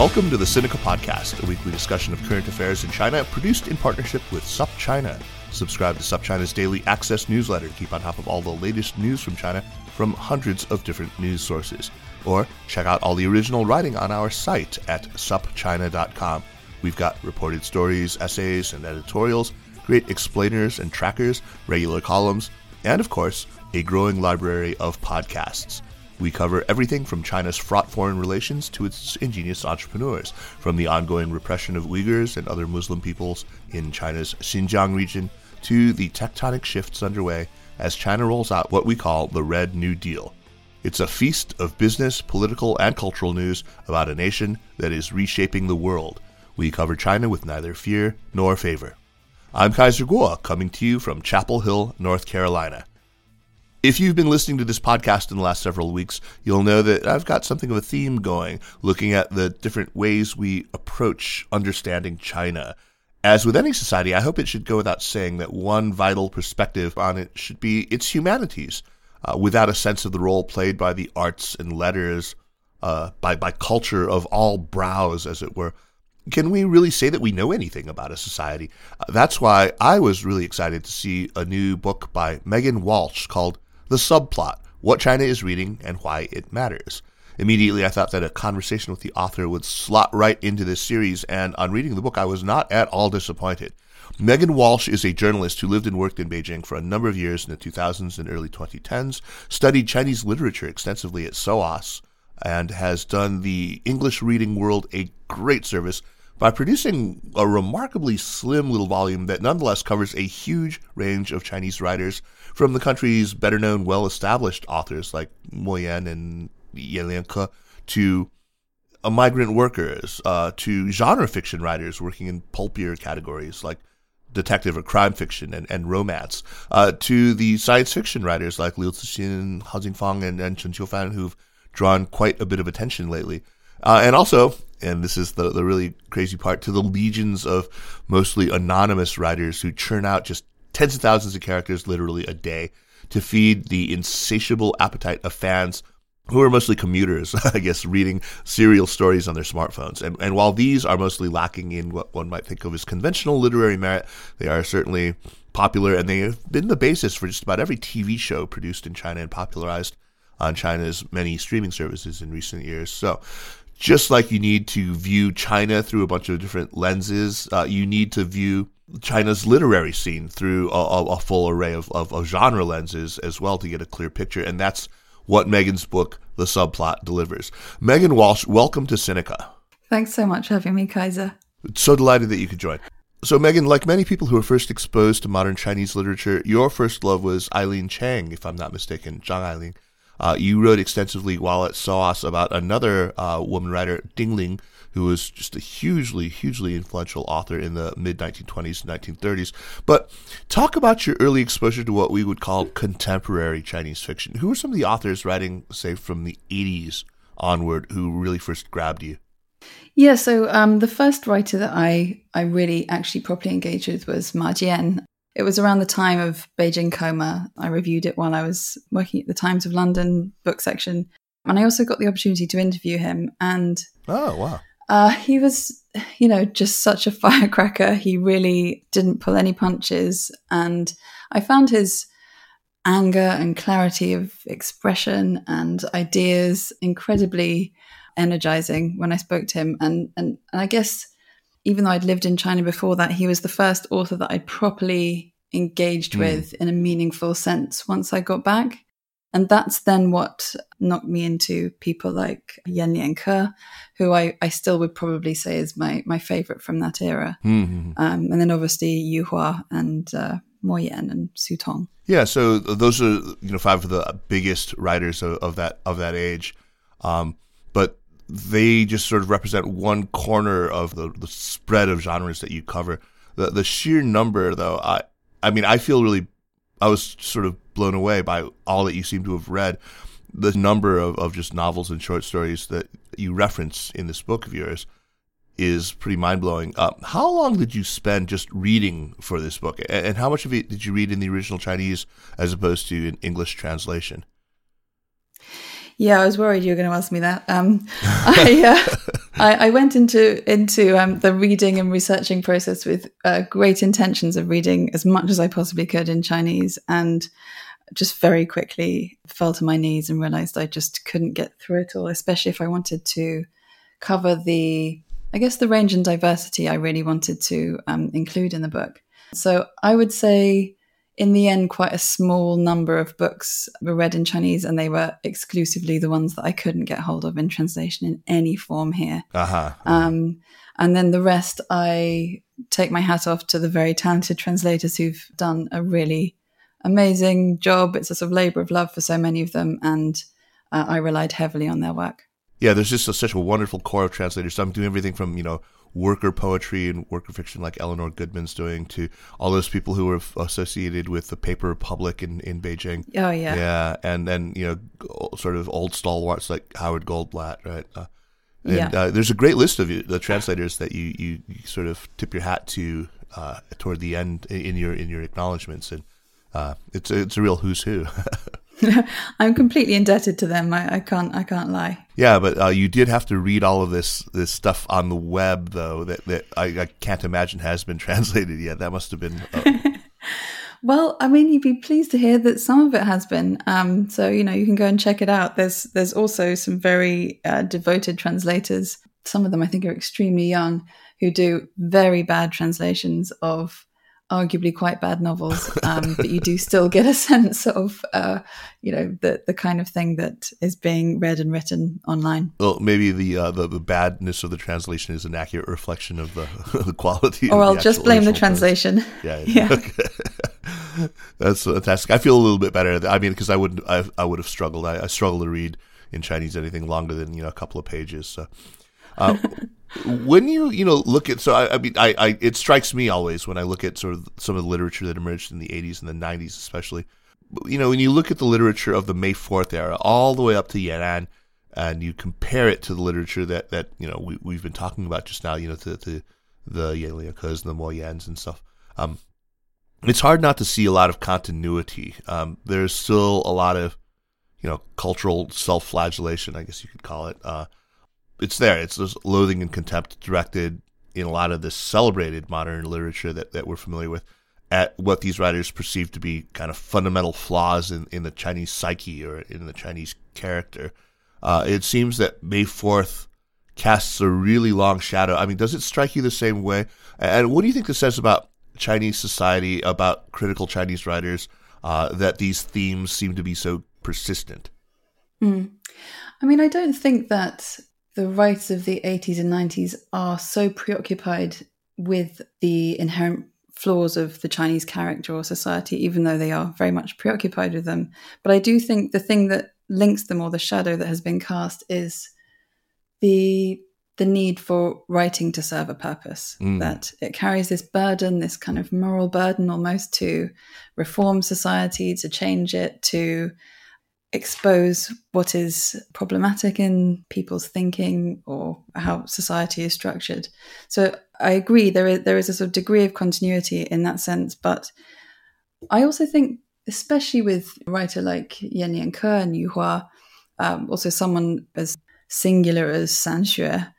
Welcome to the Sinica Podcast, a weekly discussion of current affairs in China, produced in partnership with SupChina. Subscribe to SupChina's daily access newsletter to keep on top of all the latest news from China from hundreds of different news sources. Or check out all the original writing on our site at supchina.com. We've got reported stories, essays, and editorials, great explainers and trackers, regular columns, and of course, a growing library of podcasts. We cover everything from China's fraught foreign relations to its ingenious entrepreneurs, from the ongoing repression of Uyghurs and other Muslim peoples in China's Xinjiang region to the tectonic shifts underway as China rolls out what we call the Red New Deal. It's a feast of business, political, and cultural news about a nation that is reshaping the world. We cover China with neither fear nor favor. I'm Kaiser Kuo, coming to you from Chapel Hill, North Carolina. If you've been listening to this podcast in the last several weeks, you'll know that I've got something of a theme going, looking at the different ways we approach understanding China. As with any society, I hope it should go without saying that one vital perspective on it should be its humanities, uh, without a sense of the role played by the arts and letters, uh, by, by culture of all brows, as it were. Can we really say that we know anything about a society? Uh, that's why I was really excited to see a new book by Megan Walsh called the subplot, what China is reading and why it matters. Immediately, I thought that a conversation with the author would slot right into this series, and on reading the book, I was not at all disappointed. Megan Walsh is a journalist who lived and worked in Beijing for a number of years in the 2000s and early 2010s, studied Chinese literature extensively at SOAS, and has done the English reading world a great service by producing a remarkably slim little volume that nonetheless covers a huge range of Chinese writers from the country's better known, well established authors like Mo Yan and Yan Lianke to uh, migrant workers, uh, to genre fiction writers working in pulpier categories like detective or crime fiction and, and romance, uh, to the science fiction writers like Liu Cixin, Hao Jingfang, and, and Chen Qiufan, who've drawn quite a bit of attention lately. Uh, and also, and this is the, the really crazy part, to the legions of mostly anonymous writers who churn out just tens of thousands of characters literally a day to feed the insatiable appetite of fans who are mostly commuters, I guess, reading serial stories on their smartphones. And, and while these are mostly lacking in what one might think of as conventional literary merit, they are certainly popular and they have been the basis for just about every TV show produced in China and popularized on China's many streaming services in recent years. So, just like you need to view China through a bunch of different lenses, uh, you need to view China's literary scene through a, a full array of, of, of, genre lenses as well to get a clear picture. And that's what Megan's book, The Subplot, delivers. Megan Walsh, welcome to Sinica. Thanks so much for having me, Kaiser. So delighted that you could join. So, Megan, like many people who were first exposed to modern Chinese literature, your first love was Eileen Chang, if I'm not mistaken, Zhang Ailing. Uh, you wrote extensively while at SOAS about another uh, woman writer, Ding Ling, who was just a hugely, hugely influential author in the mid 1920s and 1930s. But talk about your early exposure to what we would call contemporary Chinese fiction. Who were some of the authors writing, say, from the 80s onward who really first grabbed you? Yeah, so um, the first writer that I, I really actually properly engaged with was Ma Jian. It was around the time of Beijing Coma. I reviewed it while I was working at the Times of London book section. And I also got the opportunity to interview him. And oh, wow. Uh, he was, you know, just such a firecracker. He really didn't pull any punches. And I found his anger and clarity of expression and ideas incredibly energizing when I spoke to him. And, and, and I guess even though I'd lived in China before that, he was the first author that I properly engaged mm. with in a meaningful sense once I got back. And that's then what knocked me into people like Yan Lianke, who I, I still would probably say is my, my favorite from that era. Mm-hmm. Um, and then obviously Yu Hua and uh, Mo Yan and Su Tong. Yeah, so those are you know five of the biggest writers of, of that of that age. Um, but they just sort of represent one corner of the, the spread of genres that you cover. The the sheer number, though, I I mean, I feel really, I was sort of blown away by all that you seem to have read. The number of, of just novels and short stories that you reference in this book of yours is pretty mind blowing. Uh, how long did you spend just reading for this book, and, and how much of it did you read in the original Chinese as opposed to an English translation? Yeah, I was worried you were going to ask me that. Um, I, uh, I, I, went into into um, the reading and researching process with uh, great intentions of reading as much as I possibly could in Chinese, and just very quickly fell to my knees and realized I just couldn't get through it all, especially if I wanted to cover the, I guess, the range and diversity I really wanted to um, include in the book. So I would say in the end, quite a small number of books were read in Chinese, and they were exclusively the ones that I couldn't get hold of in translation in any form here. Uh-huh. Um, and then the rest, I take my hat off to the very talented translators who've done a really amazing job. It's a sort of labor of love for so many of them, and uh, I relied heavily on their work. Yeah, there's just a, such a wonderful core of translators. So I'm doing everything from you know worker poetry and worker fiction like Eleanor Goodman's doing to all those people who were associated with the Paper Republic in, in Beijing. Oh yeah, yeah, and then you know sort of old stalwarts like Howard Goldblatt, right? Uh, and yeah. uh, there's a great list of you, the translators that you, you, you, sort of tip your hat to uh, toward the end in your in your acknowledgments, and uh, it's it's a real who's who. I'm completely indebted to them. I, I, can't I can't lie. Yeah, but uh, you did have to read all of this this stuff on the web, though. That that I, I can't imagine has been translated yet. That must have been. Uh... well, I mean, you'd be pleased to hear that some of it has been. Um, so you know, you can go and check it out. There's there's also some very uh, devoted translators. Some of them, I think, are extremely young, who do very bad translations of arguably quite bad novels, um, but you do still get a sense of, uh, you know, the the kind of thing that is being read and written online. Well, maybe the uh, the, the, badness of the translation is an accurate reflection of the, the quality. Or I'll just blame the translation. Yeah, yeah. Okay. That's fantastic. I feel a little bit better. I mean, because I would I, I would have struggled. I, I struggle to read in Chinese anything longer than you know a couple of pages. So. Uh, when you you know look at so I, I mean I, I, it strikes me always when I look at sort of some of the literature that emerged in the 80s and the 90s especially you know when you look at the literature of the May 4th era all the way up to Yan'an and you compare it to the literature that that you know we we've been talking about just now you know the to the Yan Liankes and the Mo Yans and stuff um it's hard not to see a lot of continuity. Um there's still a lot of you know cultural self-flagellation I guess you could call it uh it's there. It's this loathing and contempt directed in a lot of this celebrated modern literature that, that we're familiar with at what these writers perceive to be kind of fundamental flaws in, in the Chinese psyche or in the Chinese character. Uh, it seems that May 4th casts a really long shadow. I mean, does it strike you the same way? And what do you think this says about Chinese society, about critical Chinese writers, uh, that these themes seem to be so persistent? Mm. I mean, I don't think that the writers of the 80s and 90s are so preoccupied with the inherent flaws of the Chinese character or society, even though they are very much preoccupied with them. But I do think the thing that links them or the shadow that has been cast is the the need for writing to serve a purpose mm. that it carries this burden this kind of moral burden almost to reform society to change it to expose what is problematic in people's thinking or how society is structured. So I agree there is there is a sort of degree of continuity in that sense, but I also think, especially with a writer like Yan Lianke and Yu Hua, um, also someone as singular as Can Xue,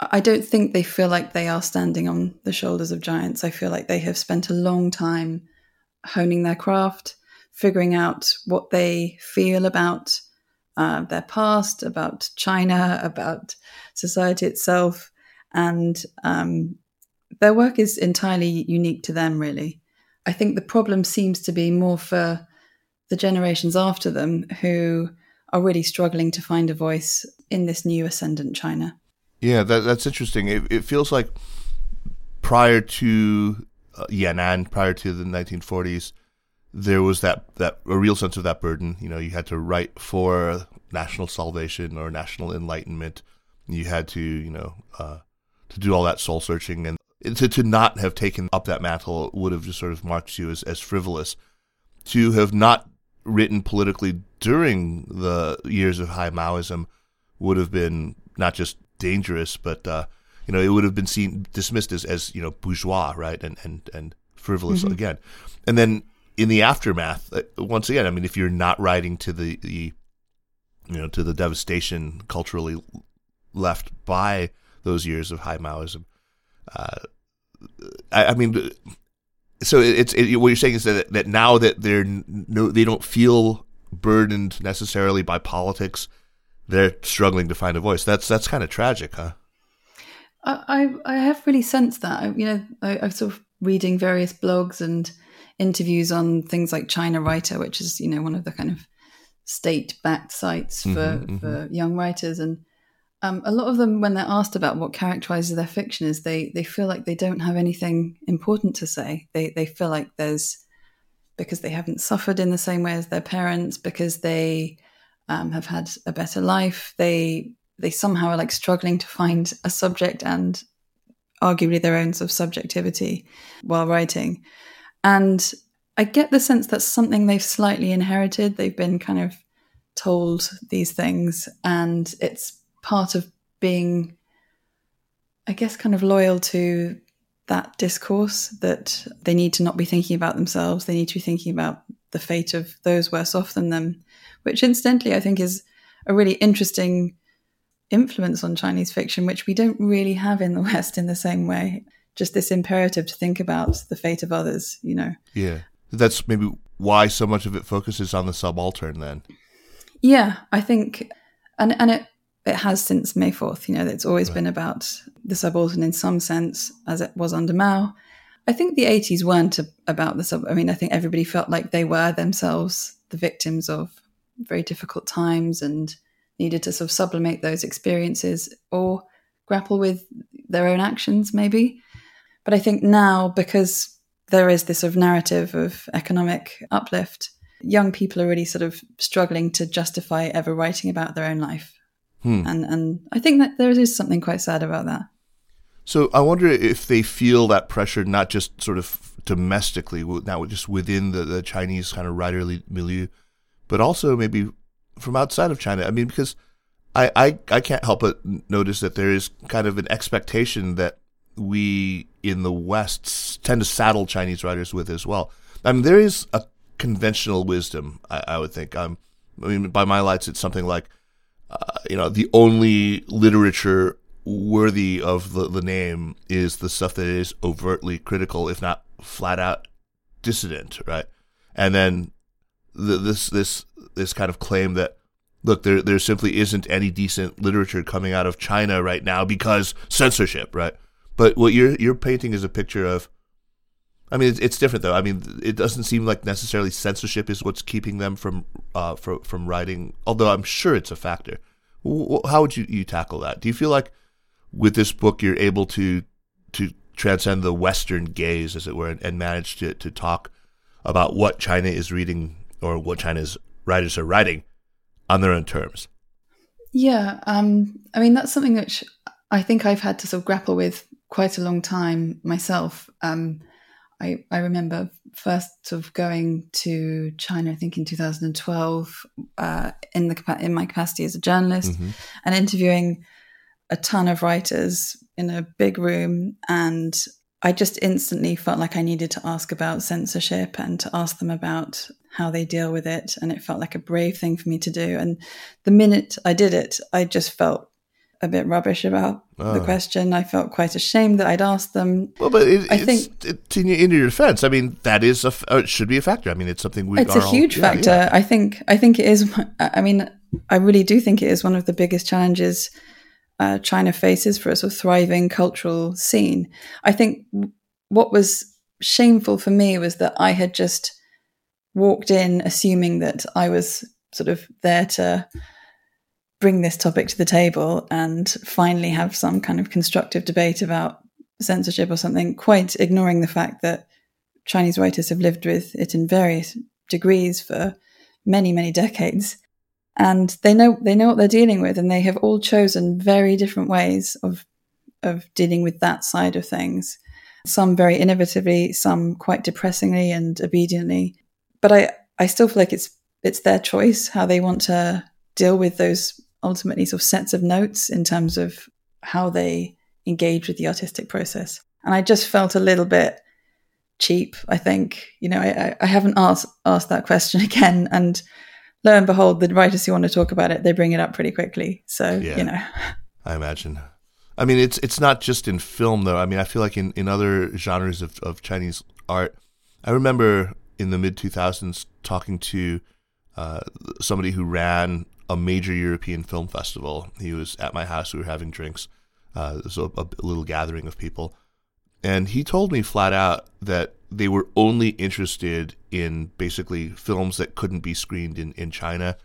I don't think they feel like they are standing on the shoulders of giants. I feel like they have spent a long time honing their craft figuring out what they feel about uh, their past, about China, about society itself. And um, their work is entirely unique to them, really. I think the problem seems to be more for the generations after them who are really struggling to find a voice in this new ascendant China. Yeah, that, that's interesting. It, it, feels like prior to uh, Yan'an, prior to the 1940s, there was that that a real sense of that burden. You know, you had to write for national salvation or national enlightenment. You had to, you know, uh, to do all that soul searching, and to to not have taken up that mantle would have just sort of marked you as as frivolous. To have not written politically during the years of high Maoism would have been not just dangerous, but uh, you know, it would have been seen dismissed as as you know bourgeois, right, and and and frivolous mm-hmm. again. And then in the aftermath, uh, once again, I mean, if you're not writing to the, the you know to the devastation culturally left by those years of high Maoism. Uh, I, I, mean, so it's it, what you're saying is that that now that they're no, they don't feel burdened necessarily by politics, they're struggling to find a voice. That's that's kind of tragic, huh? I I have really sensed that. You know, I, I'm sort of reading various blogs and interviews on things like China Writer, which is you know one of the kind of state-backed sites for mm-hmm, for mm-hmm. young writers, and um, a lot of them, when they're asked about what characterizes their fiction, is they they feel like they don't have anything important to say. They they feel like there's because they haven't suffered in the same way as their parents, because they um, have had a better life. They they somehow are like struggling to find a subject and arguably their own sort of subjectivity while writing. And I get the sense that's something they've slightly inherited. They've been kind of told these things, and it's part of being, I guess, kind of loyal to that discourse that they need to not be thinking about themselves. They need to be thinking about the fate of those worse off than them, which incidentally I think is a really interesting influence on Chinese fiction, which we don't really have in the West in the same way. Just this imperative to think about the fate of others, you know. Yeah. That's maybe why so much of it focuses on the subaltern then. Yeah, I think and and it it has since May 4th, you know, it's always right. been about the subaltern in some sense, as it was under Mao. I think the 80s weren't a, about the sub. I mean, I think everybody felt like they were themselves the victims of very difficult times and needed to sort of sublimate those experiences or grapple with their own actions, maybe. But I think now, because there is this sort of narrative of economic uplift, young people are really sort of struggling to justify ever writing about their own life. Hmm. And and I think that there is something quite sad about that. So I wonder if they feel that pressure not just sort of domestically, not just within the, the Chinese kind of writerly milieu, but also maybe from outside of China. I mean, because I, I, I can't help but notice that there is kind of an expectation that we in the West tend to saddle Chinese writers with as well. I mean, there is a conventional wisdom, I, I would think. Um, I mean, by my lights, it's something like, uh, you know, the only literature worthy of the, the name is the stuff that is overtly critical, if not flat out dissident, right? And then the, this this this kind of claim that look there there simply isn't any decent literature coming out of China right now because censorship, right? But what you're you're painting is a picture of I mean, it's, it's, different though. I mean, it doesn't seem like necessarily censorship is what's keeping them from uh, from, from writing. Although I'm sure it's a factor. How would you, you tackle that? Do you feel like with this book you're able to to transcend the Western gaze, as it were, and, and manage to to talk about what China is reading or what China's writers are writing on their own terms. Yeah, um, I mean that's something which I think I've had to sort of grapple with quite a long time myself. Um, I, I remember first sort of going to China, I think in 2012, uh, in the in my capacity as a journalist, mm-hmm. and interviewing a ton of writers in a big room, and I just instantly felt like I needed to ask about censorship and to ask them about how they deal with it. And it felt like a brave thing for me to do. And the minute I did it, I just felt a bit rubbish about oh. the question. I felt quite ashamed that I'd asked them. Well, but it, I think it, in, in, your defense, I mean, that is a uh, it should be a factor. I mean, it's something we. It's a huge all, factor. Yeah, yeah. I think. I think it is. I mean, I really do think it is one of the biggest challenges uh, China faces for a sort of thriving cultural scene. I think what was shameful for me was that I had just walked in assuming that I was sort of there to bring this topic to the table and finally have some kind of constructive debate about censorship or something, quite ignoring the fact that Chinese writers have lived with it in various degrees for many, many decades and they know they know what they're dealing with, and they have all chosen very different ways of of dealing with that side of things. Some very innovatively, some quite depressingly and obediently. But I I still feel like it's it's their choice how they want to deal with those ultimately sort of sets of notes in terms of how they engage with the artistic process. And I just felt a little bit cheap. I think you know I, I haven't asked asked that question again, and lo and behold, the writers who want to talk about it, they bring it up pretty quickly. So, yeah, you know. I imagine. I mean, it's it's not just in film though. I mean, I feel like in, in other genres of, of Chinese art, I remember in the mid two thousands talking to uh, somebody who ran a major European film festival. He was at my house. We were having drinks. Uh, so a, a little gathering of people, and he told me flat out that they were only interested in basically films that couldn't be screened in, in China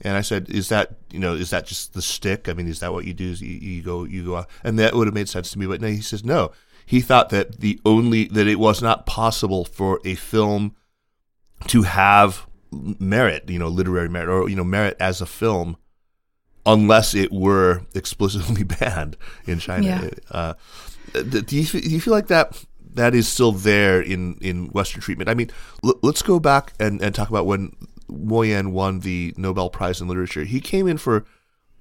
and I said, "Is that you know is that just the stick? I mean, is that what you do? Is you, you go you go?" Out? And that would have made sense to me. But no, he says no. He thought that the only that it was not possible for a film to have merit, you know, literary merit or you know merit as a film, unless it were explicitly banned in China. Yeah. Uh, do you do you feel like that? That is still there in, in Western treatment. I mean, l- let's go back and, and talk about when Mo won the Nobel Prize in Literature, he came in for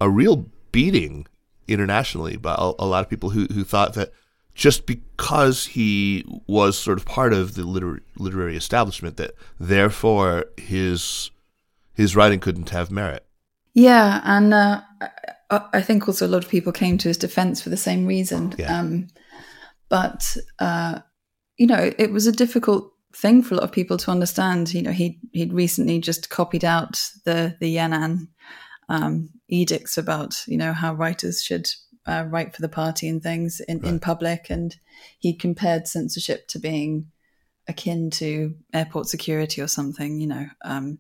a real beating internationally by a, a, lot of people who, who thought that just because he was sort of part of the literary, literary establishment, that therefore his his writing couldn't have merit. Yeah, and uh, I think also a lot of people came to his defense for the same reason. Yeah. Um, but uh, you know, it was a difficult thing for a lot of people to understand. You know, he he'd recently just copied out the the Yan'an um, edicts about you know how writers should uh, write for the party and things in, right. in public, and he compared censorship to being akin to airport security or something. You know, um,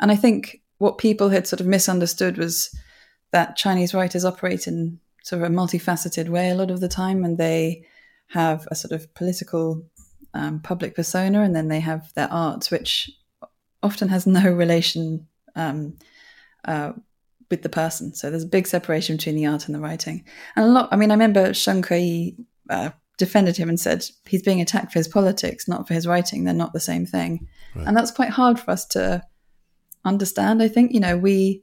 and I think what people had sort of misunderstood was that Chinese writers operate in sort of a multifaceted way a lot of the time, and they have a sort of political um, public persona, and then they have their art, which often has no relation um, uh, with the person. So there's a big separation between the art and the writing. And a lot, I mean, I remember Ke uh, defended him and said he's being attacked for his politics, not for his writing. They're not the same thing. Right. And that's quite hard for us to understand. I think, you know, we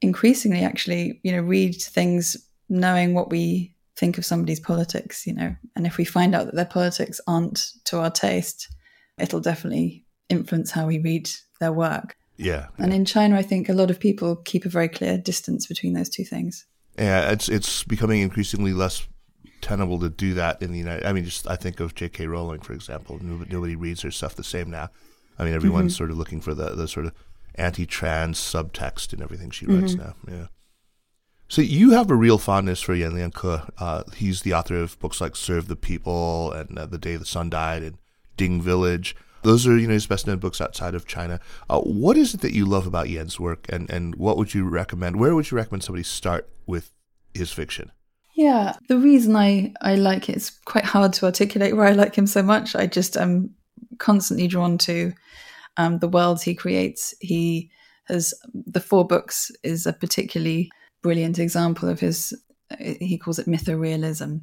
increasingly actually, you know, read things knowing what we think of somebody's politics, you know, and if we find out that their politics aren't to our taste, it'll definitely influence how we read their work. Yeah. And in China, I think a lot of people keep a very clear distance between those two things. Yeah, it's it's becoming increasingly less tenable to do that in the United. I mean, just I think of J.K. Rowling, for example. Nobody reads her stuff the same now. I mean, everyone's mm-hmm. sort of looking for the the sort of anti-trans subtext in everything she writes mm-hmm. now. Yeah. So you have a real fondness for Yan Lianke. Uh, he's the author of books like Serve the People and uh, The Day the Sun Died and Ding Village. Those are you know his best known books outside of China. Uh, what is it that you love about Yan's work, and and what would you recommend? Where would you recommend somebody start with his fiction? Yeah, the reason I I like it is quite hard to articulate why I like him so much. I just am constantly drawn to um, the worlds he creates. He has the four books is a particularly brilliant example of his, he calls it mythorealism,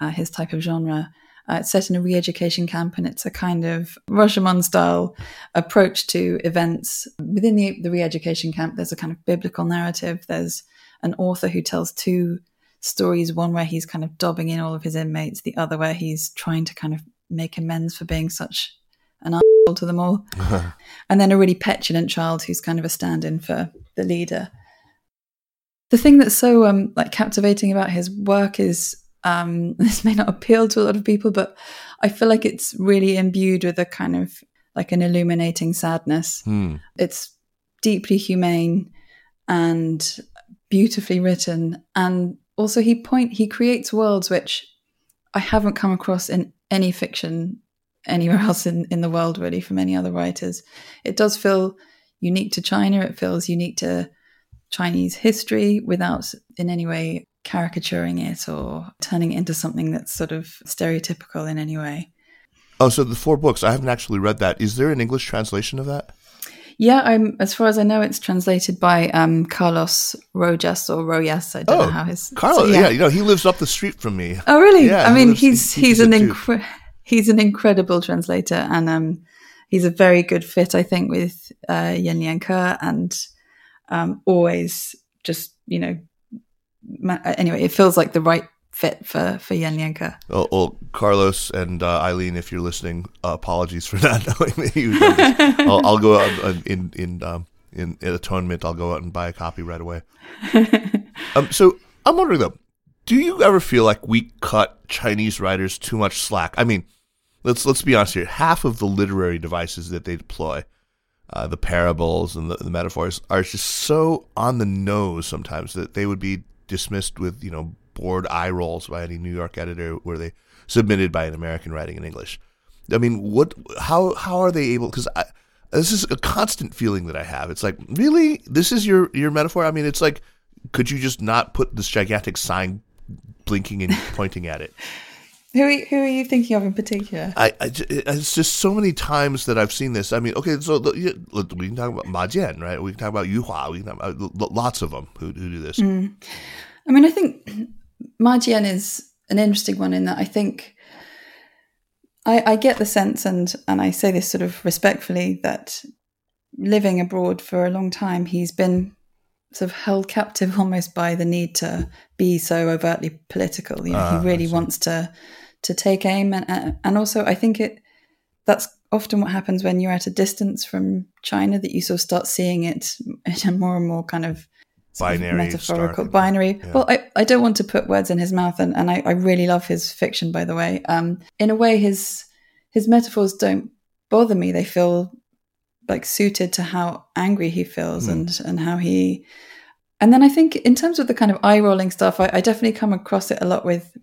uh, his type of genre. Uh, it's set in a re education camp and it's a kind of Rashomon style approach to events. Within the, the re education camp, there's a kind of biblical narrative. There's an author who tells two stories one where he's kind of dobbing in all of his inmates, the other where he's trying to kind of make amends for being such an asshole to them all. and then a really petulant child who's kind of a stand in for the leader the thing that's so um, like captivating about his work is um, this may not appeal to a lot of people, but I feel like it's really imbued with a kind of like an illuminating sadness. Mm. It's deeply humane and beautifully written, and also he point he creates worlds which I haven't come across in any fiction anywhere else in, in the world really from any other writers. It does feel unique to China. It feels unique to Chinese history without in any way caricaturing it or turning it into something that's sort of stereotypical in any way. Oh, so the four books, I haven't actually read that. Is there an English translation of that? Yeah, I'm, as far as I know, it's translated by um, Carlos Rojas or Rojas. I don't oh, know how his Carlos. So, yeah. yeah. you know, he lives up the street from me. Oh, really? Yeah, I mean, lives, he's he, he's an incre- he's an incredible translator, and um, he's a very good fit, I think, with uh, Yan Lianke and um, always just you know anyway it feels like the right fit for for Yan Lianke. Well, well, Carlos and uh, Eileen, if you're listening, uh, apologies for not knowing that you. I'll, I'll, go out in in um, in, in atonement. I'll go out and buy a copy right away. um, so I'm wondering though, Do you ever feel like we cut Chinese writers too much slack? I mean, let's let's be honest here. Half of the literary devices that they deploy, uh, the parables and the, the metaphors, are just so on the nose sometimes that they would be dismissed with you know bored eye rolls by any New York editor were they submitted by an American writing in English. I mean, what? How how are they able? Because this is a constant feeling that I have. It's like, really, this is your your metaphor. I mean, it's like, could you just not put this gigantic sign blinking and pointing at it? Who are, who are you thinking of in particular? I, I, it's just so many times that I've seen this. I mean, okay, so we can talk about Ma Jian, right? We can talk about Yu Hua. We can talk about lots of them who, who do this. Mm. I mean, I think Ma Jian is an interesting one in that I think I, I get the sense, and and I say this sort of respectfully, that living abroad for a long time, he's been sort of held captive almost by the need to be so overtly political. You know, he ah, really wants to to take aim, and and also I think it that's often what happens when you're at a distance from China that you sort of start seeing it in a more and more kind of binary metaphorical binary yeah. well I, I don't want to put words in his mouth and, and I, I really love his fiction by the way um in a way his his metaphors don't bother me they feel like suited to how angry he feels mm. and and how he and then I think in terms of the kind of eye rolling stuff I, I, definitely come across it a lot with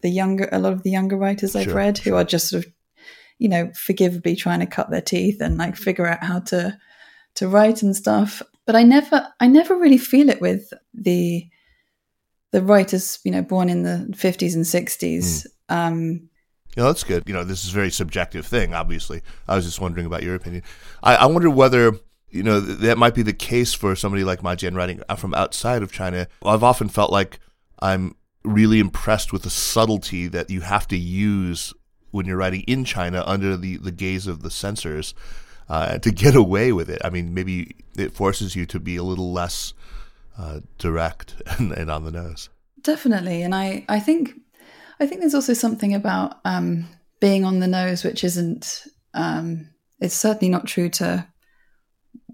the younger a lot of the younger writers I've sure, read who sure. are just sort of you know forgivably trying to cut their teeth and like figure out how to to write and stuff but I never I never really feel it with the the writers you know born in the 50s and 60s. Mm. Um, yeah, that's good. You know, this is a very subjective thing. Obviously, I was just wondering about your opinion. I, I wonder whether you know that might be the case for somebody like Ma Jian writing from outside of China. I've often felt like I'm really impressed with the subtlety that you have to use when you're writing in China under the, the gaze of the censors uh, to get away with it. I mean, maybe it forces you to be a little less uh, direct and, and, on the nose. Definitely, and I, I think, I think there's also something about um, being on the nose, which isn't. Um, it's certainly not true to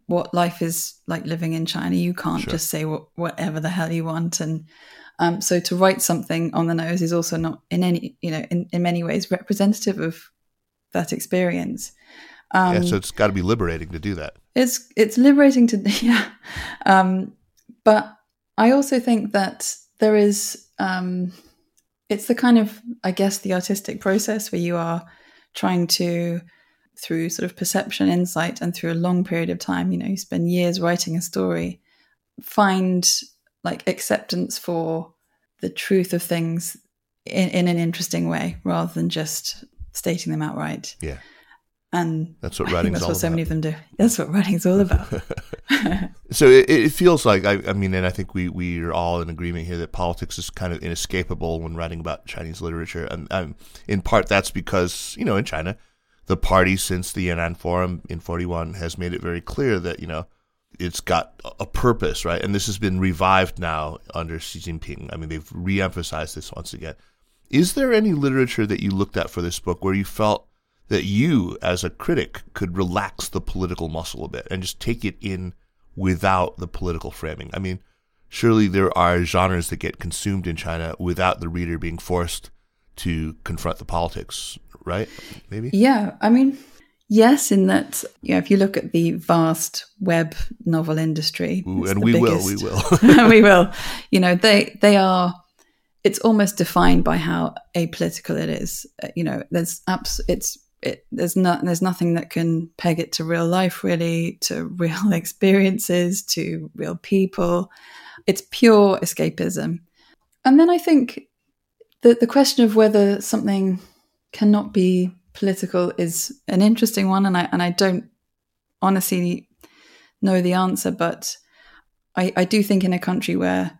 what life is like living in China. You can't sure. just say what, whatever the hell you want, and um, so to write something on the nose is also not in any, you know, in, in many ways representative of that experience. Um, yeah, so it's got to be liberating to do that. It's it's liberating to yeah, um, but I also think that there is um, it's the kind of I guess the artistic process where you are trying to through sort of perception, insight, and through a long period of time. You know, you spend years writing a story, find like acceptance for the truth of things in, in an interesting way rather than just stating them outright. Yeah and that's what writing's that's what so about. many of them do. That's what writing's all about. so it, it, feels like I, I, mean, and I think we we are all in agreement here that politics is kind of inescapable when writing about Chinese literature, and um, in part that's because you know in China, the party since the Yan'an Forum in '41 has made it very clear that you know it's got a purpose, right? And this has been revived now under Xi Jinping. I mean, they've re-emphasized this once again. Is there any literature that you looked at for this book where you felt that you, as a critic, could relax the political muscle a bit and just take it in without the political framing. I mean, surely there are genres that get consumed in China without the reader being forced to confront the politics, right? Maybe? Yeah. I mean, yes, in that, you know, if you look at the vast web novel industry, Ooh, and we biggest, will, we will. we will. You know, they, they are it's almost defined by how apolitical it is. Uh, you know, there's abs- it's it, there's not there's nothing that can peg it to real life really to real experiences to real people. It's pure escapism. And then i think that the question of whether something cannot be political is an interesting one and i and i don't honestly know the answer but i i do think in a country where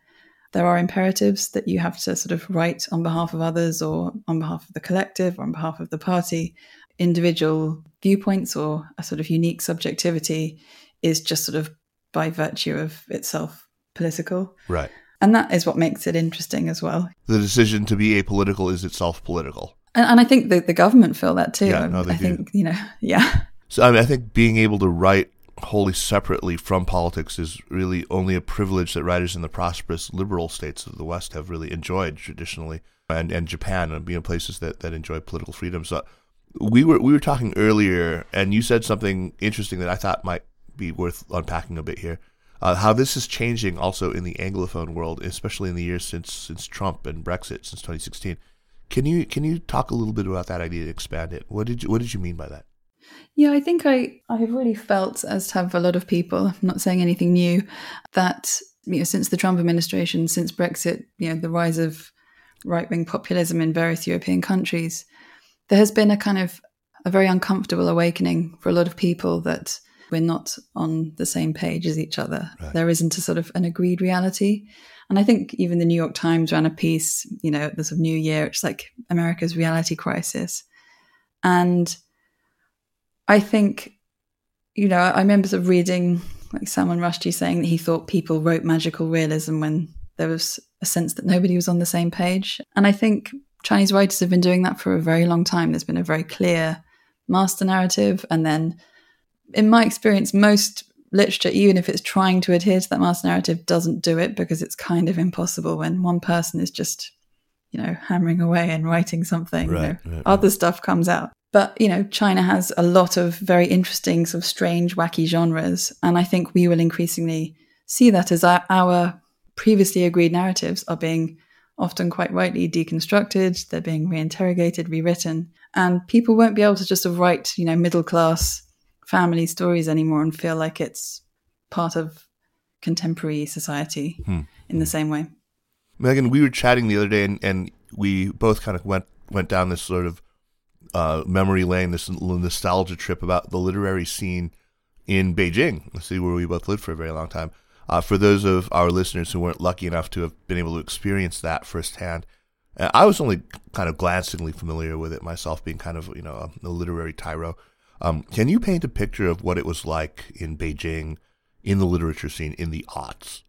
there are imperatives that you have to sort of write on behalf of others or on behalf of the collective or on behalf of the party individual viewpoints or a sort of unique subjectivity is just sort of by virtue of itself political. Right. And that is what makes it interesting as well. The decision to be apolitical is itself political. And, and I think the, the government feel that too. Yeah, no, I do. think, you know, yeah. So I, mean, I think being able to write wholly separately from politics is really only a privilege that writers in the prosperous liberal states of the West have really enjoyed traditionally, and, and Japan and being places that, that enjoy political freedom. So we were we were talking earlier, and you said something interesting that I thought might be worth unpacking a bit here. Uh, how this is changing also in the anglophone world, especially in the years since since Trump and Brexit since 2016. Can you can you talk a little bit about that idea and expand it? What did you what did you mean by that? Yeah, I think I I have really felt, as have a lot of people, I'm not saying anything new, that you know since the Trump administration, since Brexit, you know the rise of right wing populism in various European countries, there has been a kind of a very uncomfortable awakening for a lot of people that we're not on the same page as each other. Right. There isn't a sort of an agreed reality. And I think even the New York Times ran a piece, you know, this of New Year, it's like America's reality crisis. And I think, you know, I remember sort of reading like Salman Rushdie saying that he thought people wrote magical realism when there was a sense that nobody was on the same page. And I think Chinese writers have been doing that for a very long time. There's been a very clear master narrative, and then in my experience, most literature, even if it's trying to adhere to that master narrative, doesn't do it because it's kind of impossible when one person is just, you know, hammering away and writing something. Right, you know, right, other right. stuff comes out. But, you know, China has a lot of very interesting, sort of strange, wacky genres. And I think we will increasingly see that as our, our previously agreed narratives are being often quite rightly deconstructed, they're being reinterrogated, rewritten. And people won't be able to just write, you know, middle class family stories anymore and feel like it's part of contemporary society hmm. in the same way. Megan, we were chatting the other day, and, and we both kind of went went down this sort of uh, memory lane, this nostalgia trip about the literary scene in Beijing, the city where we both lived for a very long time. Uh, for those of our listeners who weren't lucky enough to have been able to experience that firsthand, uh, I was only kind of glancingly familiar with it myself, being kind of you know a, a literary tyro. Um, can you paint a picture of what it was like in Beijing in the literature scene in the aughts?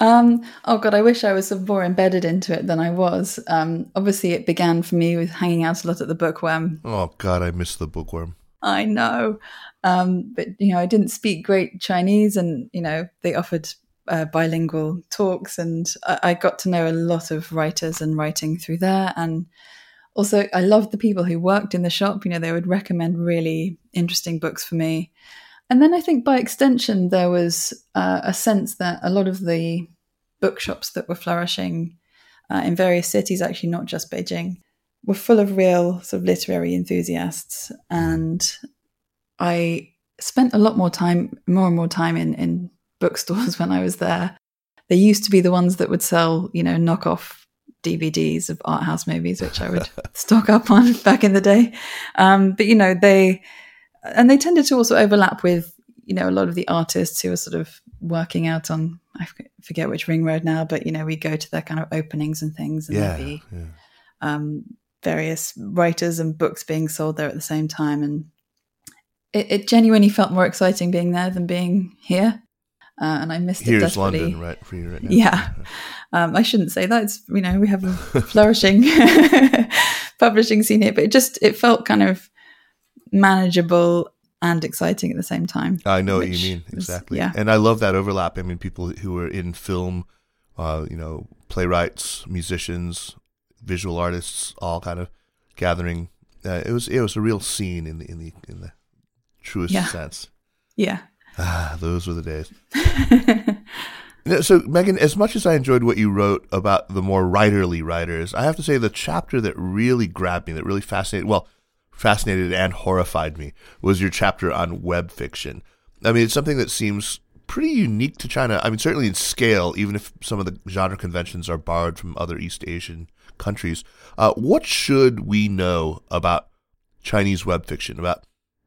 um, oh god, I wish I was more embedded into it than I was. Um, obviously, it began for me with hanging out a lot at the bookworm. Oh god, I miss the bookworm. I know, um, but you know, I didn't speak great Chinese, and you know, they offered uh, bilingual talks, and I, I got to know a lot of writers and writing through there, and also I loved the people who worked in the shop. You know, they would recommend really interesting books for me. And then I think by extension, there was uh, a sense that a lot of the bookshops that were flourishing uh, in various cities, actually not just Beijing, were full of real sort of literary enthusiasts. And I spent a lot more time, more and more time in, in bookstores when I was there. They used to be the ones that would sell, you know, knockoff DVDs of art house movies, which I would stock up on back in the day. Um, but you know, they and they tended to also overlap with you know a lot of the artists who are sort of working out on I forget which ring road now, but you know we go to their kind of openings and things, and yeah, be yeah. um, various writers and books being sold there at the same time, and it, it genuinely felt more exciting being there than being here. Uh, and I missed Here's it desperately. London, right for you right now. Yeah, um, I shouldn't say that. It's you know we have a flourishing publishing scene here, but it just it felt kind of manageable and exciting at the same time. I know what you mean exactly. Was, yeah, and I love that overlap. I mean, people who are in film, uh, you know, playwrights, musicians, visual artists, all kind of gathering. Uh, it was it was a real scene in the in the in the truest yeah. sense. Yeah. Ah, those were the days. So, Megan, as much as I enjoyed what you wrote about the more writerly writers, I have to say the chapter that really grabbed me, that really fascinated, well, fascinated and horrified me, was your chapter on web fiction. I mean, it's something that seems pretty unique to China. I mean, certainly in scale, even if some of the genre conventions are borrowed from other East Asian countries. Uh, what should we know about Chinese web fiction, about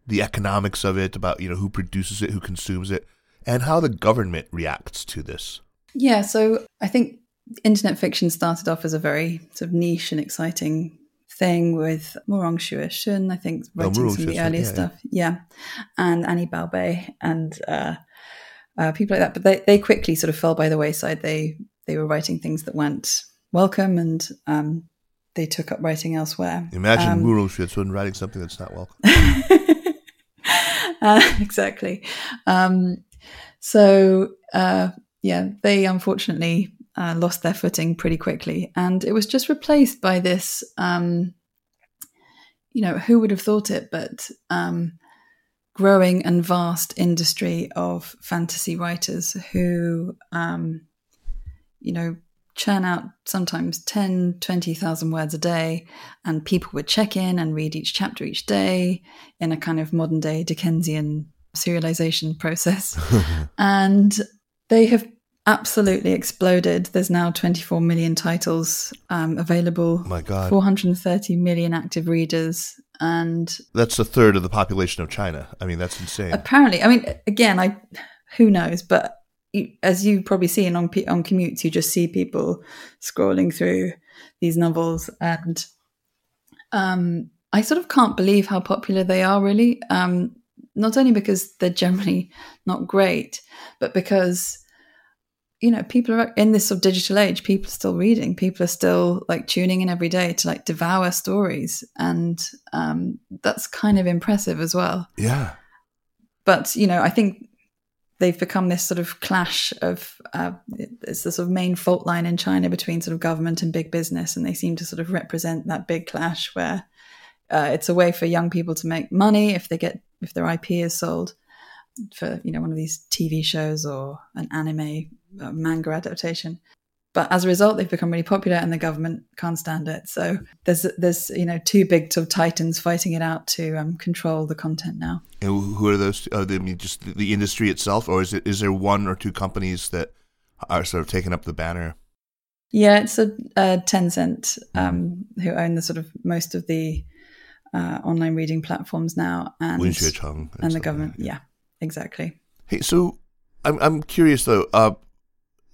the economics of it, about you know who produces it, who consumes it? and how the government reacts to this. Yeah, so I think internet fiction started off as a very sort of niche and exciting thing with Murong Xue I think, oh, writing oh, some of the earlier yeah, stuff. Yeah. yeah. And Annie Baobei and uh, uh, people like that. But they, they quickly sort of fell by the wayside. They they were writing things that weren't welcome and um, they took up writing elsewhere. Imagine um, Murong Xue writing something that's not welcome. uh, exactly. Um, so uh, yeah, they unfortunately uh, lost their footing pretty quickly, and it was just replaced by this. Um, you know, who would have thought it? But um, growing and vast industry of fantasy writers who, um, you know, churn out sometimes 10, 20,000 words a day, and people would check in and read each chapter each day in a kind of modern day Dickensian serialization process. and they have absolutely exploded. There's now 24 million titles um, available. My God. 430 million active readers. And that's a third of the population of China. I mean, that's insane. Apparently. I mean, again, I who knows, but as you probably see on on commutes, you just see people scrolling through these novels, and um, I sort of can't believe how popular they are. Really, um, not only because they're generally not great, but because you know people are in this sort of digital age. People are still reading. People are still like tuning in every day to like devour stories, and um, that's kind of impressive as well. Yeah. But you know, I think they've become this sort of clash of uh, it's the sort of main fault line in China between sort of government and big business, and they seem to sort of represent that big clash where uh, it's a way for young people to make money if they get if their IP is sold for you know one of these TV shows or an anime uh, manga adaptation, but as a result, they've become really popular, and the government can't stand it. So there's there's you know two big sort of titans fighting it out to um, control the content now. And who are those? Are they just the industry itself, or is it is there one or two companies that are sort of taking up the banner? Yeah, it's a, a Tencent um, who own the sort of most of the uh, online reading platforms now, and and, and the government. Like yeah. yeah, exactly. Hey, so I'm I'm curious though. Uh,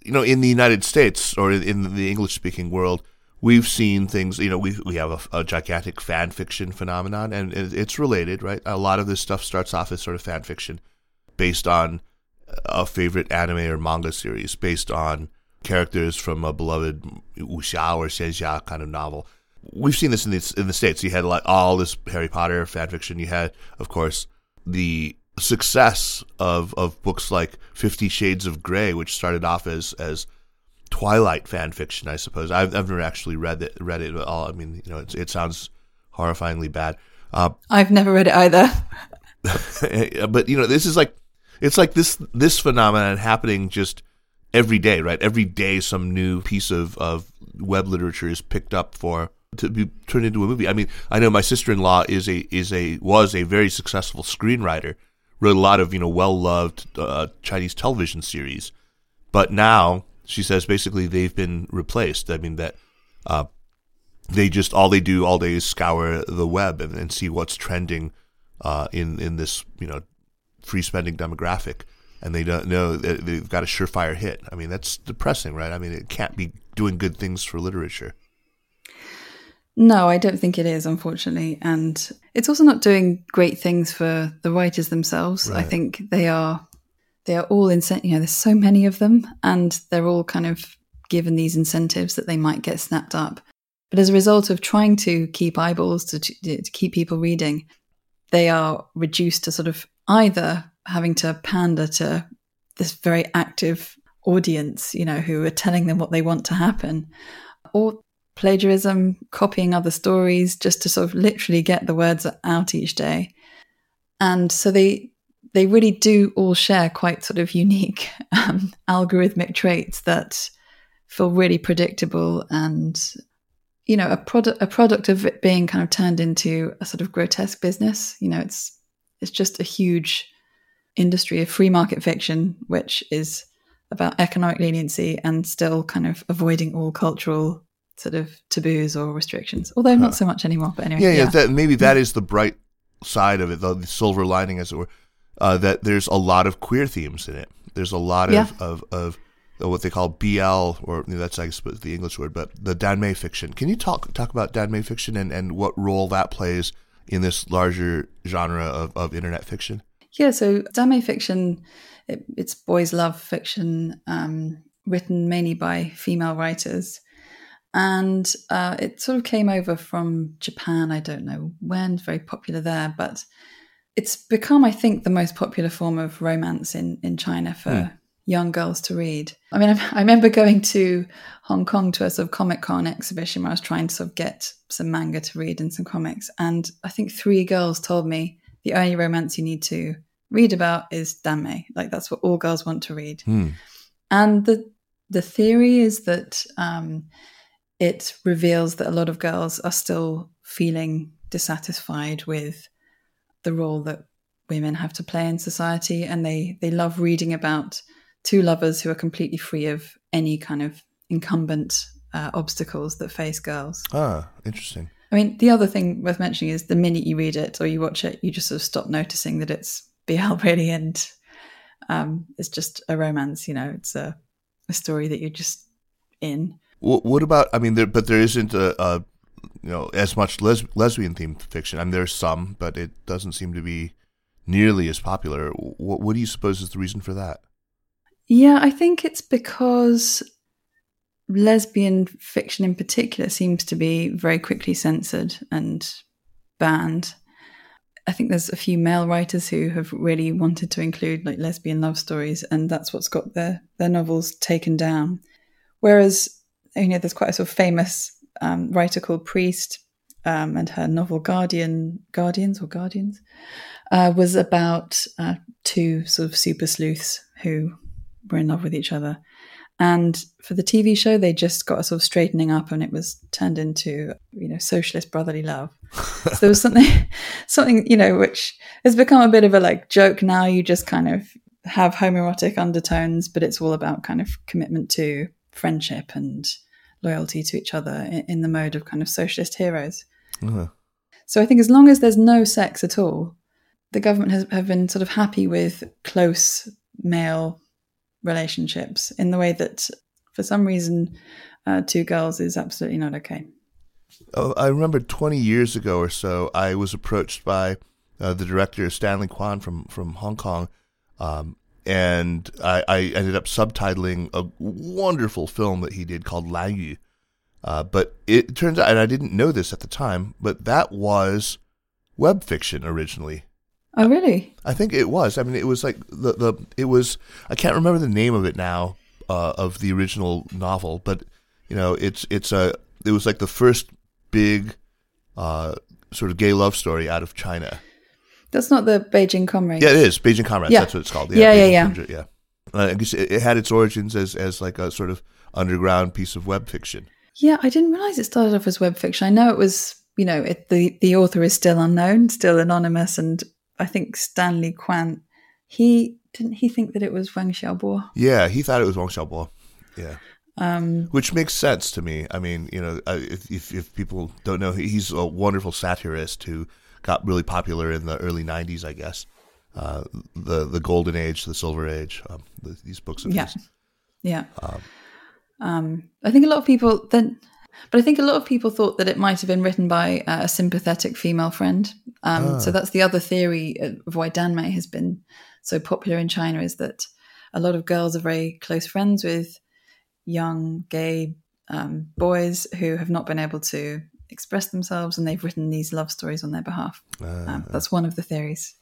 you know, in the United States or in the English speaking world, we've seen things. You know, we we have a, a, gigantic fan fiction phenomenon, and it's related, right? A lot of this stuff starts off as sort of fan fiction, based on a favorite anime or manga series, based on characters from a beloved wuxia or xianxia kind of novel. We've seen this in the in the states. You had like all this Harry Potter fan fiction. You had, of course, the success of of books like Fifty Shades of Grey, which started off as as Twilight fan fiction, I suppose. I've, I've never actually read it read it at all. I mean, you know, it, it sounds horrifyingly bad. Uh, I've never read it either. but you know, this is like it's like this this phenomenon happening just every day, right? Every day, some new piece of of web literature is picked up for to be turned into a movie. I mean, I know my sister in law is a is a was a very successful screenwriter wrote a lot of you know well loved uh, Chinese television series, but now she says basically they've been replaced. I mean that uh, they just all they do all day is scour the web and, and see what's trending uh, in in this you know free spending demographic, and they don't know that they've got a surefire hit. I mean that's depressing, right? I mean it can't be doing good things for literature. No, I don't think it is, unfortunately. And it's also not doing great things for the writers themselves. Right. I think they are they are all incent. You know, there's so many of them, and they're all kind of given these incentives that they might get snapped up. But as a result of trying to keep eyeballs to, to, to keep people reading, they are reduced to sort of either having to pander to this very active audience, you know, who are telling them what they want to happen, or plagiarism, copying other stories just to sort of literally get the words out each day. And so they they really do all share quite sort of unique um, algorithmic traits that feel really predictable and you know a product a product of it being kind of turned into a sort of grotesque business you know it's it's just a huge industry of free market fiction which is about economic leniency and still kind of avoiding all cultural sort of taboos or restrictions. Although not so much anymore. But anyway, yeah, yeah. yeah. That, maybe that is the bright side of it, the, the silver lining, as it were. Uh, that there's a lot of queer themes in it. There's a lot of, yeah. of, of, of what they call BL, or you know, that's I suppose the English word, but the Danmei fiction. Can you talk talk about Danmei fiction and, and what role that plays in this larger genre of, of internet fiction? Yeah, so Danmei fiction, it, it's boys' love fiction, um, written mainly by female writers and uh, it sort of came over from Japan. I don't know when, very popular there, but it's become, I think, the most popular form of romance in, in China for mm. young girls to read. I mean, I, I, remember going to Hong Kong to a sort of Comic Con exhibition where I was trying to sort of get some manga to read and some comics. And I think three girls told me the only romance you need to read about is Danmei. Like, that's what all girls want to read. Mm. And the, the theory is that um, it reveals that a lot of girls are still feeling dissatisfied with the role that women have to play in society, and they they love reading about two lovers who are completely free of any kind of incumbent uh, obstacles that face girls. Ah, interesting. I mean, the other thing worth mentioning is the minute you read it or you watch it, you just sort of stop noticing that it's BL really, and um, it's just a romance. You know, it's a, a story that you're just in. What, about? I mean, there, but there isn't a, a you know as much les- lesbian themed fiction. I mean, there's some, but it doesn't seem to be nearly as popular. What, what do you suppose is the reason for that? Yeah, I think it's because lesbian fiction in particular seems to be very quickly censored and banned. I think there's a few male writers who have really wanted to include like lesbian love stories, and that's what's got their their novels taken down. Whereas, you know, there's quite a sort of famous um, writer called Priest, um, and her novel Guardian, Guardians or Guardians, uh, was about uh, two sort of super sleuths who were in love with each other. And for the TV show, they just got a sort of straightening up, and it was turned into you know socialist brotherly love. so there was something, something you know, which has become a bit of a like joke now. You just kind of have homoerotic undertones, but it's all about kind of commitment to friendship and loyalty to each other in, in the mode of kind of socialist heroes. Uh-huh. So I think as long as there's no sex at all, the government has have been sort of happy with close male relationships in the way that, for some reason, uh, two girls is absolutely not okay. Oh, I remember 20 years ago or so, I was approached by uh, the director Stanley Kwan from from Hong Kong, um, and I, I, ended up subtitling a wonderful film that he did called Lan Yu. Uh, but it turns out, and I didn't know this at the time, but that was web fiction originally. Oh, really? I think it was. I mean, it was like the the it was. I can't remember the name of it now uh, of the original novel, but you know, it's it's a it was like the first big uh, sort of gay love story out of China. That's not the Beijing Comrades. Yeah, it is Beijing Comrades. Yeah. That's what it's called. Yeah, yeah, yeah. Yeah. yeah. Uh, I guess it, it, had its origins as as like a sort of underground piece of web fiction. Yeah, I didn't realize it started off as web fiction. I know it was, you know, it, the the author is still unknown, still anonymous, and I think Stanley Kwan, he didn't he think that it was Wang Xiaobo. Yeah, he thought it was Wang Xiaobo. Yeah. Um, Which makes sense to me. I mean, you know, if, if, if people don't know, he's a wonderful satirist who got really popular in the early '90s, I guess. Uh, the the golden age, the silver age. Um, the, these books of yeah, his. yeah. Um, um, I think a lot of people then, but I think a lot of people thought that it might have been written by a sympathetic female friend. Um, ah. So that's the other theory of why Danmei has been so popular in China is that a lot of girls are very close friends with young gay um, boys who have not been able to express themselves and they've written these love stories on their behalf. Uh, um, that's one of the theories.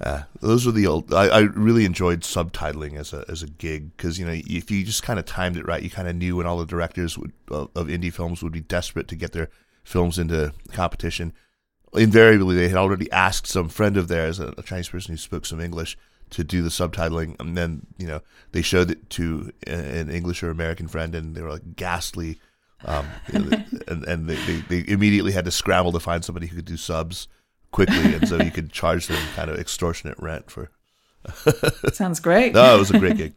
Uh, those were the old. I, I, really enjoyed subtitling as a as a gig because you know if you just kind of timed it right, you kind of knew when all the directors would, of, of indie films would be desperate to get their films into competition. Invariably, they had already asked some friend of theirs, a, a Chinese person who spoke some English, to do the subtitling, and then you know they showed it to an English or American friend, and they were like ghastly um, you know, and and they, they, they, immediately had to scramble to find somebody who could do subs quickly, and so you could charge them kind of extortionate rent for. Sounds great. no, it was a great gig.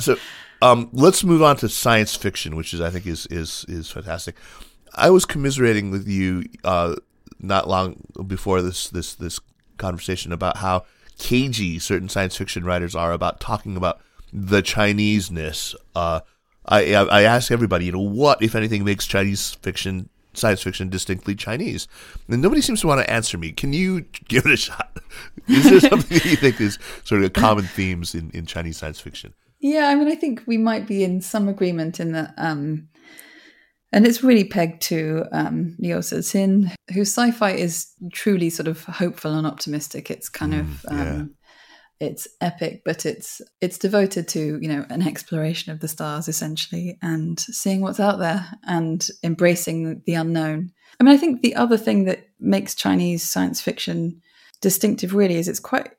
So, um, let's move on to science fiction, which is I think is is is fantastic. I was commiserating with you uh, not long before this this this conversation about how cagey certain science fiction writers are about talking about the Chineseness uh, I, I ask everybody, you know, what if anything makes Chinese fiction, science fiction, distinctly Chinese? And nobody seems to want to answer me. Can you give it a shot? Is there something that you think is sort of common themes in, in Chinese science fiction? Yeah, I mean, I think we might be in some agreement in that. Um, and it's really pegged to um, Liu Cixin, whose sci-fi is truly sort of hopeful and optimistic. It's kind mm, of um. It's epic, but it's it's devoted to you know an exploration of the stars essentially and seeing what's out there and embracing the unknown. I mean, I think the other thing that makes Chinese science fiction distinctive really is it's quite,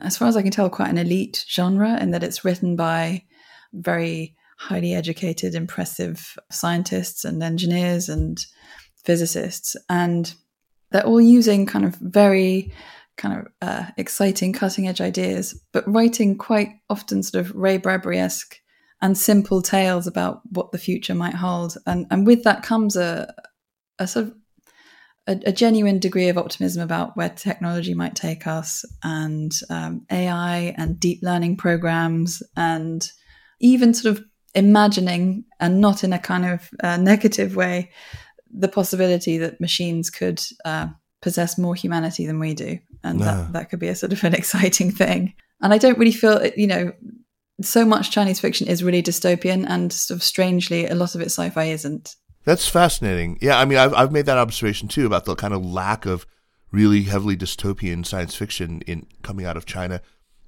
as far as I can tell, quite an elite genre in that it's written by very highly educated, impressive scientists and engineers and physicists. And they're all using kind of very kind of uh, exciting, cutting edge ideas, but writing quite often sort of Ray Bradbury esque and simple tales about what the future might hold. And, and with that comes a, a sort of a, a, genuine degree of optimism about where technology might take us and um, AI and deep learning programs and even sort of imagining and not in a kind of uh, negative way the possibility that machines could uh, possess more humanity than we do and no. that, that could be a sort of an exciting thing. And i don't really feel you know so much chinese fiction is really dystopian and sort of strangely a lot of it sci-fi isn't. That's fascinating. Yeah i mean i've, I've made that observation too about the kind of lack of really heavily dystopian science fiction in coming out of china.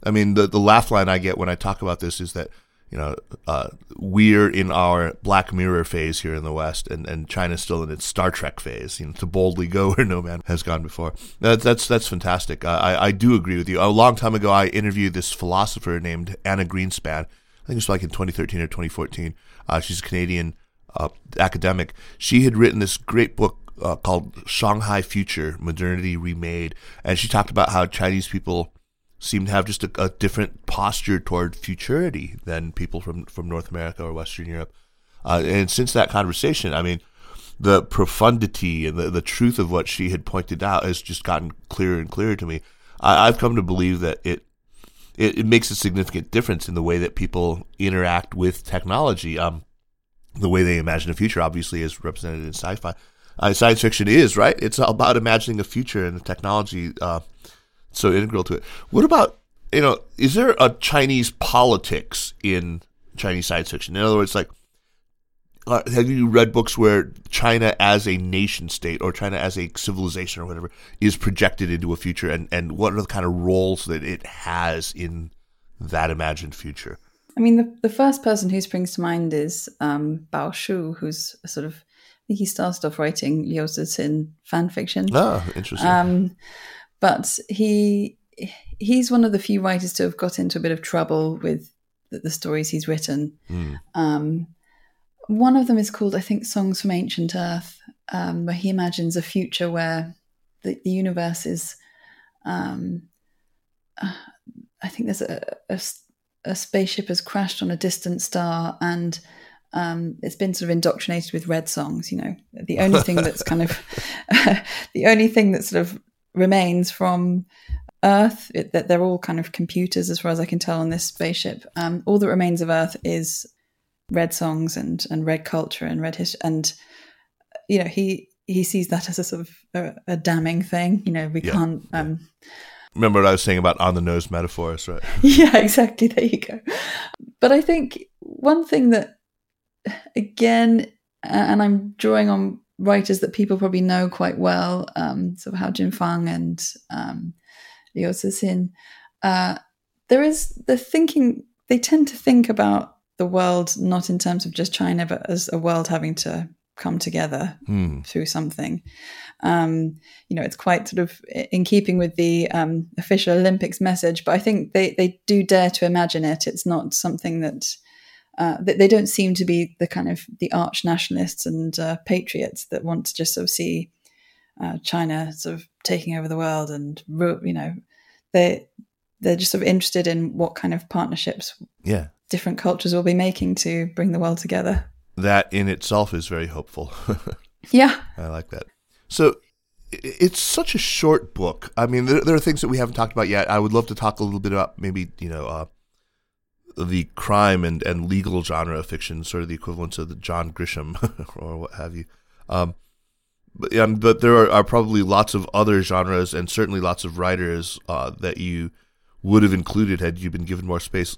I mean the, the laugh line i get when i talk about this is that you know, uh, we're in our Black Mirror phase here in the West, and, and China's still in its Star Trek phase, you know, to boldly go where no man has gone before. That, that's that's fantastic. I, I do agree with you. A long time ago, I interviewed this philosopher named Anna Greenspan. I think it was like in 2013 or 2014. Uh, she's a Canadian uh, academic. She had written this great book uh, called Shanghai Future Modernity Remade, and she talked about how Chinese people seem to have just a, a, different posture toward futurity than people from, from North America or Western Europe. Uh, and since that conversation, I mean, the profundity and the, the truth of what she had pointed out has just gotten clearer and clearer to me. I, have come to believe that it, it, it makes a significant difference in the way that people interact with technology. Um, the way they imagine a future, obviously, is represented in sci-fi. Uh, science fiction is right. It's about imagining a future and the technology uh, so integral to it. What about you know? Is there a Chinese politics in Chinese science fiction? In other words, like. Uh, have you read books where China as a nation state or China as a civilization or whatever is projected into a future and, and what are the kind of roles that it has in that imagined future? I mean, the, the first person who springs to mind is um, Bao Shu, who's a sort of, I think he started off writing Liu Cixin fan fiction. Oh, interesting. Um, but he he's one of the few writers to have got into a bit of trouble with the, the stories he's written. Mm. Um, one of them is called, I think, Songs from Ancient Earth, um, where he imagines a future where the, the universe is. Um, uh, I think there's a, a, a, spaceship has crashed on a distant star and um, it's been sort of indoctrinated with red songs. You know, the only thing that's kind of the only thing that sort of remains from Earth. It, that they're all kind of computers, as far as I can tell, on this spaceship. Um, all that remains of Earth is red songs and and red culture and red history. And you know, he he sees that as a sort of a, a damning thing. You know, we yeah. can't. Um, Remember what I was saying about on the nose metaphors, right? yeah, exactly. There you go. But I think one thing that, again, and I'm drawing on writers that people probably know quite well, um, so Hao Jingfang and um, Liu Cixin, uh, there is the thinking, they tend to think about the world not in terms of just China, but as a world having to come together mm. through something. Um, you know, it's quite sort of in keeping with the um, official Olympics message, but I think they, they do dare to imagine it. It's not something that uh, they, don't seem to be the kind of the arch nationalists and uh, patriots that want to just sort of see uh, China sort of taking over the world and you know they they're just sort of interested in what kind of partnerships yeah different cultures will be making to bring the world together. That in itself is very hopeful. yeah, I like that. So it's such a short book. I mean, there, there, are things that we haven't talked about yet. I would love to talk a little bit about maybe you know uh, the crime and, and legal genre of fiction, sort of the equivalent of the John Grisham or what have you. Um, but, but there are, are, probably lots of other genres and certainly lots of writers uh, that you would have included had you been given more space.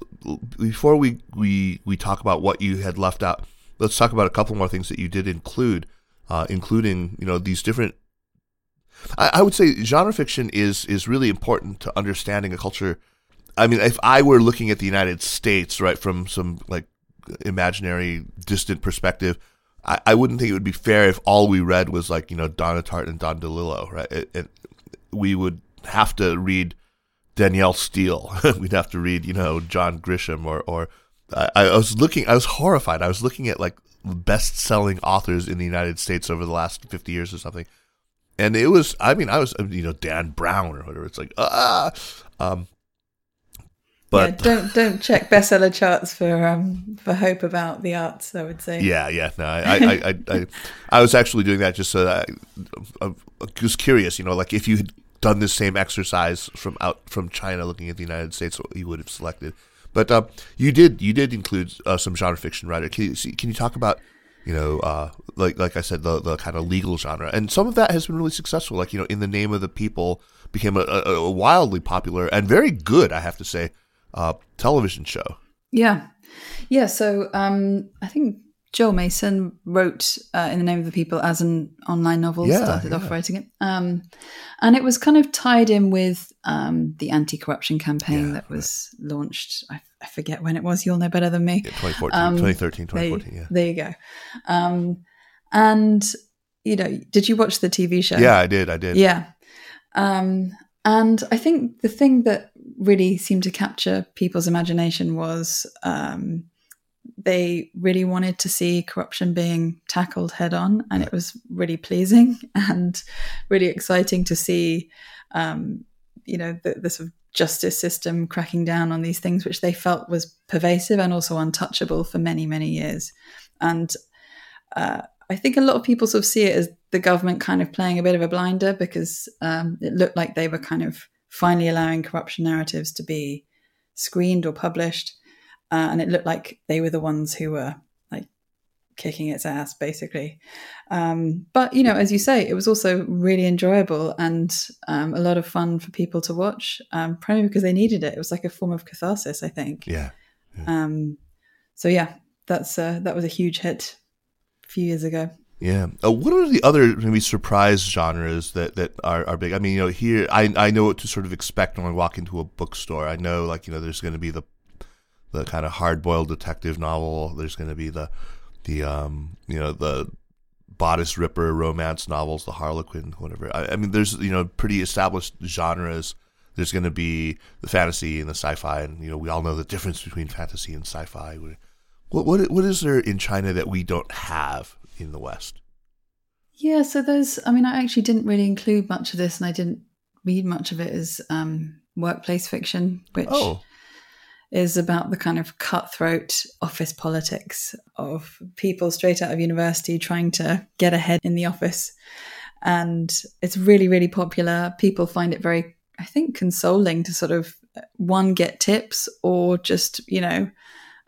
Before we, we, we talk about what you had left out, let's talk about a couple more things that you did include, uh, including you know these different. I, I would say genre fiction is is really important to understanding a culture. I mean, if I were looking at the United States, right, from some like imaginary, distant perspective, I, I wouldn't think it would be fair if all we read was like you know Donna Tartt and Don DeLillo, right? It, it, we would have to read Danielle Steel. We'd have to read you know John Grisham or or I, I was looking. I was horrified. I was looking at like best-selling authors in the United States over the last fifty years or something, and it was. I mean, I was you know Dan Brown or whatever. It's like ah. Um, but yeah, don't don't check bestseller charts for um for hope about the arts. I would say. Yeah, yeah. No, I I I, I, I was actually doing that just so that I, I was curious. You know, like if you had done this same exercise from out from China, looking at the United States, what you would have selected. But uh, you did you did include uh, some genre fiction writer. Can you can you talk about you know uh, like like I said the the kind of legal genre and some of that has been really successful. Like you know, in the name of the people became a, a, a wildly popular and very good, I have to say, uh, television show. Yeah, yeah. So um, I think Zhou Meisen wrote uh, In the Name of the People as an online novel, yeah, started yeah. off writing it. Um, and it was kind of tied in with um, the anti corruption campaign yeah, that was right. launched. I, I, forget when it was. You'll know better than me. 2014, um, 2013, 2014, there, yeah. There you go. Um, and, you know, did you watch the TV show? Yeah, I did. I did. Yeah. Um, and I think the thing that really seemed to capture people's imagination was um, they really wanted to see corruption being tackled head on, and it was really pleasing and really exciting to see, um, you know, the, the, sort of justice system cracking down on these things, which they felt was pervasive and also untouchable for many, many years. And uh, I think a lot of people sort of see it as the government kind of playing a bit of a blinder because um, it looked like they were kind of finally allowing corruption narratives to be screened or published. Uh, and it looked like they were the ones who were like kicking its ass, basically. Um, but, you know, as you say, it was also really enjoyable and um, a lot of fun for people to watch, um, probably because they needed it. It was like a form of catharsis, I think. Yeah. yeah. Um, so, yeah, that's uh, that was a huge hit a few years ago. Yeah. Uh, what are the other maybe surprise genres that, that are, are big? I mean, you know, here I I know what to sort of expect when I walk into a bookstore. I know like you know there's going to be the the kind of hard boiled detective novel. There's going to be the the um you know the bodice ripper romance novels, the Harlequin, whatever. I, I mean, there's you know pretty established genres. There's going to be the fantasy and the sci-fi, and you know we all know the difference between fantasy and sci-fi. What what what is there in China that we don't have in the West? Yeah, so there's, I mean, I actually didn't really include much of this and I didn't read much of it as um, workplace fiction, which oh. is about the kind of cutthroat office politics of people straight out of university trying to get ahead in the office. And it's really, really popular. People find it very, I think, consoling to sort of one, get tips or just, you know,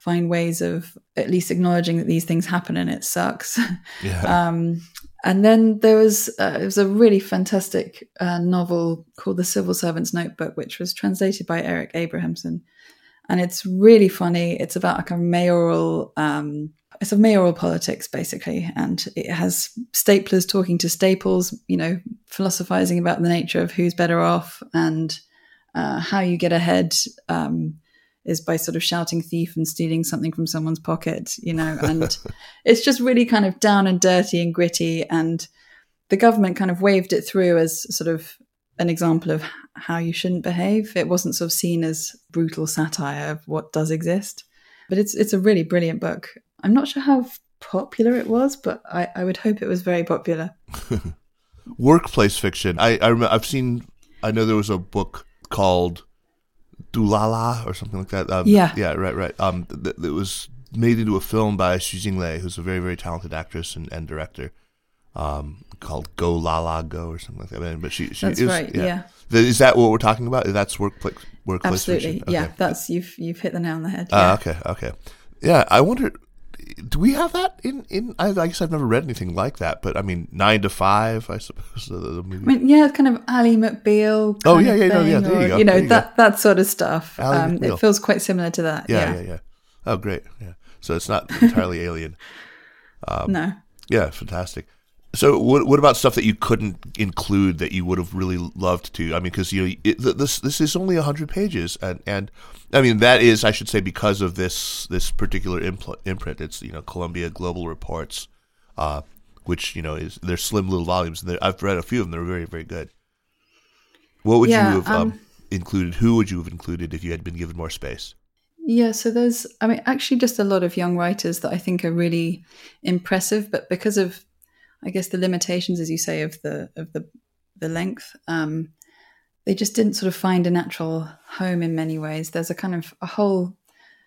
find ways of at least acknowledging that these things happen and it sucks. Yeah. um, and then there was uh, it was a really fantastic uh, novel called The Civil Servant's Notebook, which was translated by Eric Abrahamsen, and it's really funny. It's about like a mayoral. Um, it's a mayoral politics basically, and it has staplers talking to staples, you know, philosophizing about the nature of who's better off and uh, how you get ahead. Um, is by sort of shouting thief and stealing something from someone's pocket, you know, and it's just really kind of down and dirty and gritty. And the government kind of waved it through as sort of an example of how you shouldn't behave. It wasn't sort of seen as brutal satire of what does exist. But it's it's a really brilliant book. I'm not sure how popular it was, but I, I would hope it was very popular. Workplace fiction. I, I remember, I've seen. I know there was a book called Dulala or something like that. Um, yeah, yeah, right, right. Um, th- it was made into a film by Xu Jinglei, who's a very, very talented actress and, and director. Um, called Go La La Go or something like that. But she, she that's is, right. Yeah. yeah. Is that what we're talking about? That's workplace workplace. Absolutely. Okay. Yeah. That's you've you've hit the nail on the head. Ah, yeah. Uh, okay. Okay. Yeah. I wonder do we have that in in? I, I, guess I've never read anything like that, but I mean, nine to five, I suppose. The, the movie. I mean, yeah, kind of Ally McBeal. oh yeah, yeah, no, yeah. There or, you go. You know you that go. that sort of stuff. Um, it feels quite similar to that. Yeah, yeah, yeah, yeah. Oh, great. Yeah. So it's not entirely alien. Um, no. Yeah, fantastic. So, what what about stuff that you couldn't include that you would have really loved to? I mean, because you know it, this this is only hundred pages, and and I mean that is I should say because of this this particular impl- imprint. It's you know Columbia Global Reports, uh, which you know is they're slim little volumes. And I've read a few of them; they're very very good. What would Yeah, you have um, um, included? Who would you have included if you had been given more space? Yeah, so there's, I mean, actually, just a lot of young writers that I think are really impressive, but because of, I guess, the limitations, as you say, of the of the the length, um, they just didn't sort of find a natural home in many ways. There's a kind of a whole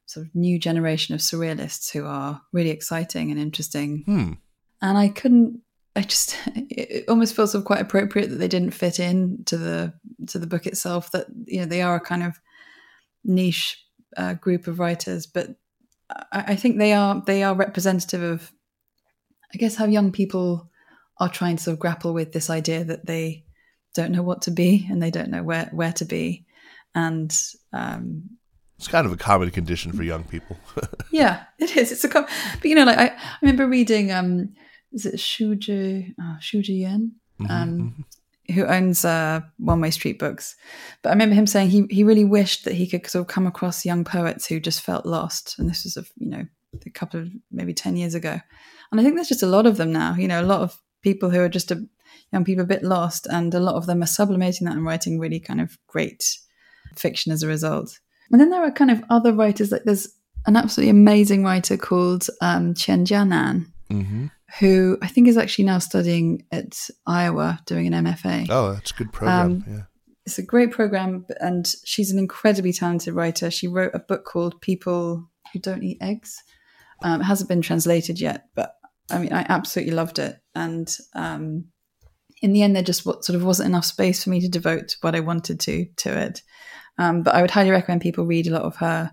sort of new generation of surrealists who are really exciting and interesting, Hmm. and I couldn't. I just it almost feels sort of quite appropriate that they didn't fit in to the to the book itself. That you know they are a kind of niche uh, group of writers, but I, I think they are they are representative of, I guess, how young people are trying to sort of grapple with this idea that they don't know what to be and they don't know where where to be, and um, It's kind of a common condition for young people. yeah, it is. It's a com- but you know, like I, I remember reading um, is it Shuji uh, Xu Zhiyuan? um, who owns uh, One Way Street Books. But I remember him saying he he really wished that he could sort of come across young poets who just felt lost. And this was a you know a couple of maybe ten years ago. And I think there's just a lot of them now. You know, a lot of people who are just a young people a bit lost, and a lot of them are sublimating that and writing really kind of great fiction as a result. And then there are kind of other writers. Like there's an absolutely amazing writer called um, Qian Jianan, hmm who I think is actually now studying at Iowa doing an MFA. Oh, that's a good program. Um, yeah. It's a great program, and she's an incredibly talented writer. She wrote a book called People Who Don't Eat Eggs. Um, hasn't been translated yet, but I mean, I absolutely loved it. And um, in the end, there just sort of wasn't enough space for me to devote what I wanted to to it. Um, but I would highly recommend people read a lot of her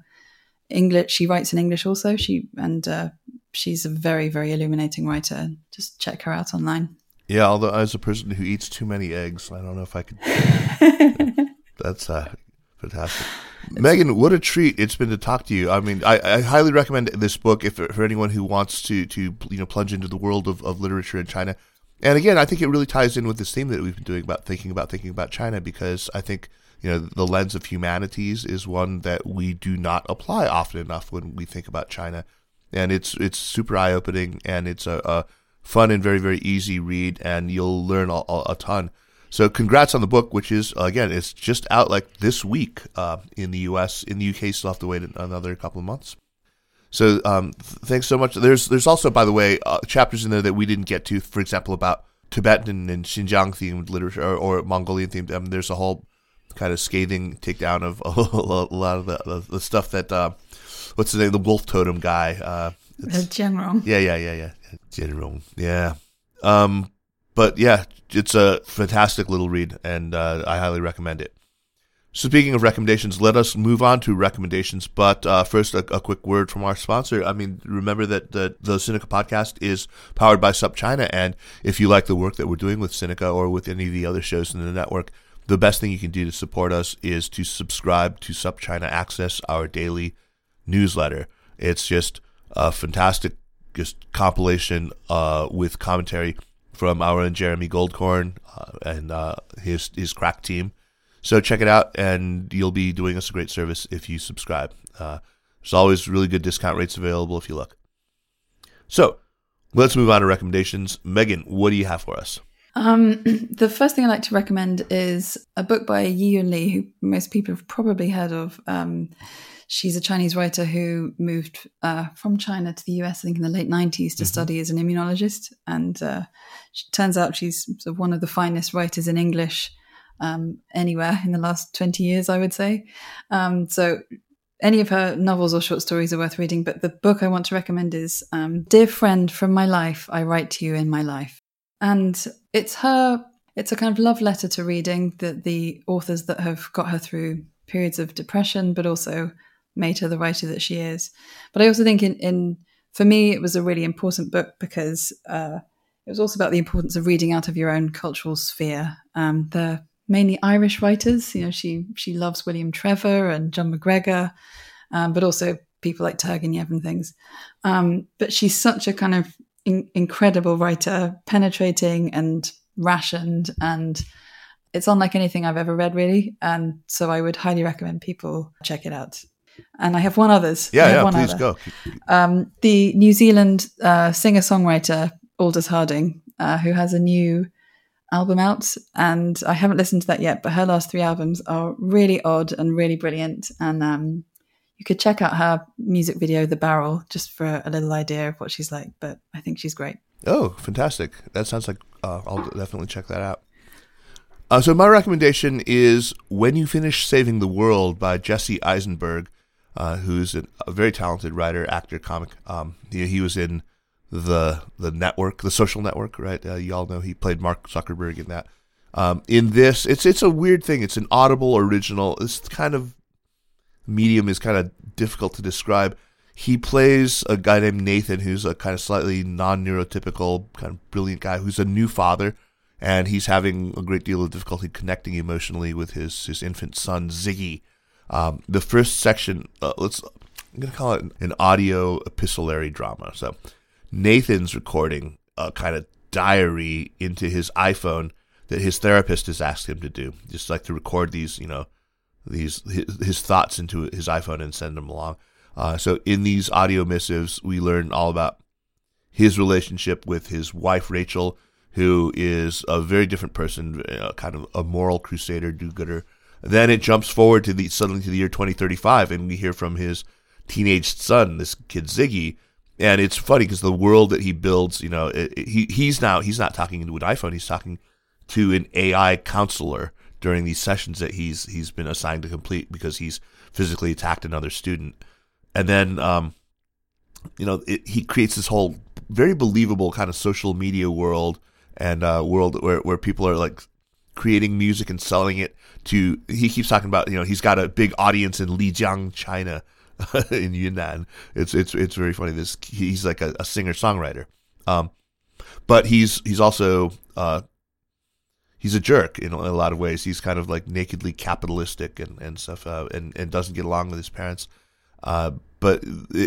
English. She writes in English also. She and uh, she's a very very illuminating writer. Just check her out online. Yeah, although as a person who eats too many eggs, I don't know if I could. That's uh, fantastic. Megan, what a treat it's been to talk to you. I mean, I, I highly recommend this book if for anyone who wants to to you know plunge into the world of, of literature in China. And again, I think it really ties in with this theme that we've been doing about thinking about thinking about China because I think you know the lens of humanities is one that we do not apply often enough when we think about China, and it's it's super eye opening and it's a, a fun and very very easy read, and you'll learn a, a, a ton. So congrats on the book, which is again, it's just out like this week uh, in the U.S. In the U.K., still have to wait another couple of months. So um, th- thanks so much. There's there's also, by the way, uh, chapters in there that we didn't get to. For example, about Tibetan and Xinjiang themed literature or, or Mongolian themed. Um, there's a whole kind of scathing takedown of a lot of the, the, the stuff that uh, what's the name, the wolf totem guy. Uh, general. yeah, yeah, yeah, yeah. General. Yeah. Um, but yeah, it's a fantastic little read, and uh, I highly recommend it. So, speaking of recommendations, let us move on to recommendations. But uh, first, a, a quick word from our sponsor. I mean, remember that the, the Sinica podcast is powered by SupChina. and if you like the work that we're doing with Sinica or with any of the other shows in the network, the best thing you can do to support us is to subscribe to SupChina Access, our daily newsletter. It's just a fantastic just compilation uh, with commentary from our own Jeremy Goldkorn uh, and uh, his his crack team. So check it out, and you'll be doing us a great service if you subscribe. Uh, there's always really good discount rates available if you look. So let's move on to recommendations. Megan, what do you have for us? Um, the first thing I'd like to recommend is a book by Yiyun Li, who most people have probably heard of. Um, she's a Chinese writer who moved uh, from China to the US, I think, in the late 90s to study as an immunologist. And uh, she, turns out she's sort of one of the finest writers in English um, anywhere in the last 20 years, I would say. Um, so any of her novels or short stories are worth reading. But the book I want to recommend is um, Dear Friend from My Life, I Write to You in My Life. And it's her, it's a kind of love letter to reading that the authors that have got her through periods of depression, but also made her the writer that she is. But I also think in, in for me, it was a really important book because uh, it was also about the importance of reading out of your own cultural sphere. Um, they're mainly Irish writers. You know, she she loves William Trevor and John McGahern, um, but also people like Turgenev and things. Um, but she's such a kind of in- incredible writer, penetrating and rationed, and it's unlike anything I've ever read, really. And so I would highly recommend people check it out. And I have one others. Yeah, yeah, one please other. go. Um, the New Zealand uh, singer songwriter Aldous Harding, uh, who has a new album out, and I haven't listened to that yet, but her last three albums are really odd and really brilliant. And um, you could check out her music video, The Barrel, just for a little idea of what she's like. But I think she's great. Oh, fantastic! That sounds like uh, I'll definitely check that out. Uh, so my recommendation is "When You Finish Saving the World" by Jesse Eisenberg, uh, who's an, a very talented writer, actor, comic. Um, he, he was in the the network, the Social Network, right? Uh, you all know he played Mark Zuckerberg in that. Um, in this, it's it's a weird thing. It's an Audible original. This kind of medium is kind of difficult to describe. He plays a guy named Nathan, who's a kind of slightly non-neurotypical, kind of brilliant guy who's a new father, and he's having a great deal of difficulty connecting emotionally with his his infant son Ziggy. Um, the first section, uh, let's I'm going to call it an audio epistolary drama. So Nathan's recording a kind of diary into his iPhone that his therapist has asked him to do, just like to record these, you know, these his, his thoughts into his iPhone and send them along. Uh, so in these audio missives, we learn all about his relationship with his wife Rachel, who is a very different person, uh, kind of a moral crusader, do-gooder. Then it jumps forward to the suddenly to the year 2035, and we hear from his teenage son, this kid Ziggy, and it's funny because the world that he builds, you know, it, it, he he's now he's not talking into an iPhone, he's talking to an AI counselor during these sessions that he's he's been assigned to complete because he's physically attacked another student, and then um, you know, it, he creates this whole very believable kind of social media world and uh, world where where people are like creating music and selling it to. He keeps talking about you know he's got a big audience in Lijiang, China in Yunnan. It's it's it's very funny. This he's like a, a singer songwriter, um, but he's he's also uh, he's a jerk in a, in a, lot of ways. He's kind of like nakedly capitalistic and and stuff, uh, and and doesn't get along with his parents. Uh, but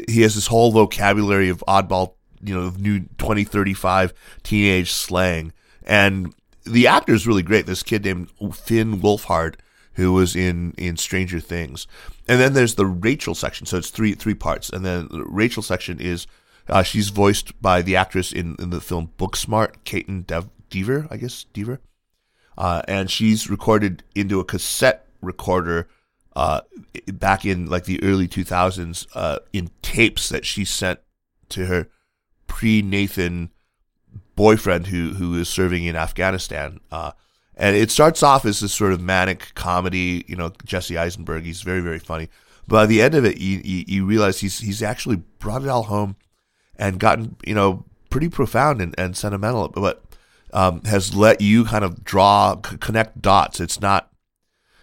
he has this whole vocabulary of oddball, you know, new 2035 teenage slang, and the actor is really great. This kid named Finn Wolfhard who was in in Stranger Things. And then there's the Rachel section. So it's three three parts. And then the Rachel section is uh, she's voiced by the actress in, in the film Booksmart, Kaitlyn Dev- Dever, I guess Dever. Uh, and she's recorded into a cassette recorder uh, back in like the early 2000s uh, in tapes that she sent to her pre Nathan boyfriend who who is serving in Afghanistan. Uh, and it starts off as this sort of manic comedy, you know, Jesse Eisenberg. He's very, very funny. But by the end of it, you, you, you realize he's he's actually brought it all home and gotten, you know, pretty profound and, and sentimental, but um, has let you kind of draw, c- connect dots. It's not,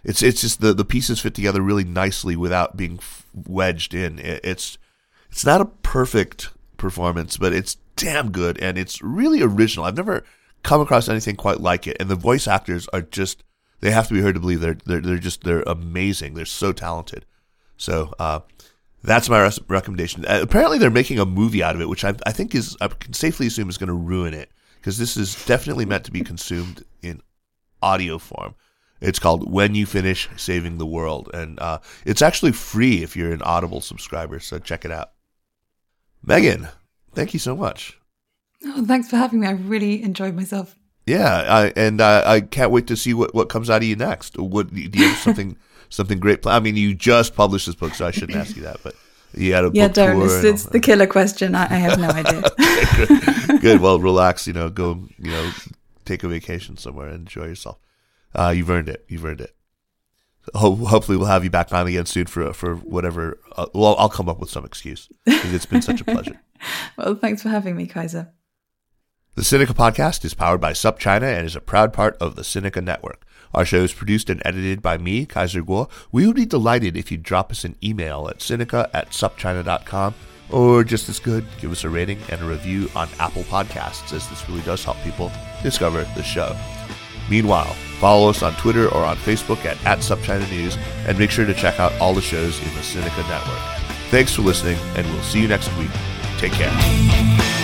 it's it's just the, the pieces fit together really nicely without being wedged in. It, it's it's not a perfect performance, but it's damn good and it's really original. I've never come across anything quite like it. And the voice actors are just they have to be heard to believe they're they're, they're just they're amazing. They're so talented. So uh, that's my res- recommendation. Uh, apparently, they're making a movie out of it, which I, I think is I can safely assume is going to ruin it because this is definitely meant to be consumed in audio form. It's called When You Finish Saving the World, and uh, it's actually free if you're an Audible subscriber. So check it out. Megan, thank you so much. Oh, thanks for having me. I really enjoyed myself. Yeah, I, and uh, I can't wait to see what, what comes out of you next. What do you have something something great? I mean, you just published this book, so I shouldn't ask you that, but you had a yeah, don't. It's, it's the killer question. I, I have no idea. good. Good. Well, relax. You know, go. You know, take a vacation somewhere and enjoy yourself. Uh, you've earned it. You've earned it. Ho- hopefully, we'll have you back on again soon for for whatever. Uh, well, I'll come up with some excuse because it's been such a pleasure. well, thanks for having me, Kaiser. The Sinica podcast is powered by SupChina and is a proud part of the Sinica Network. Our show is produced and edited by me, Kaiser Kuo. We would be delighted if you drop us an email at sinica at supchina.com or just as good, give us a rating and a review on Apple Podcasts as this really does help people discover the show. Meanwhile, follow us on Twitter or on Facebook at, at SupChina News and make sure to check out all the shows in the Sinica Network. Thanks for listening and we'll see you next week. Take care.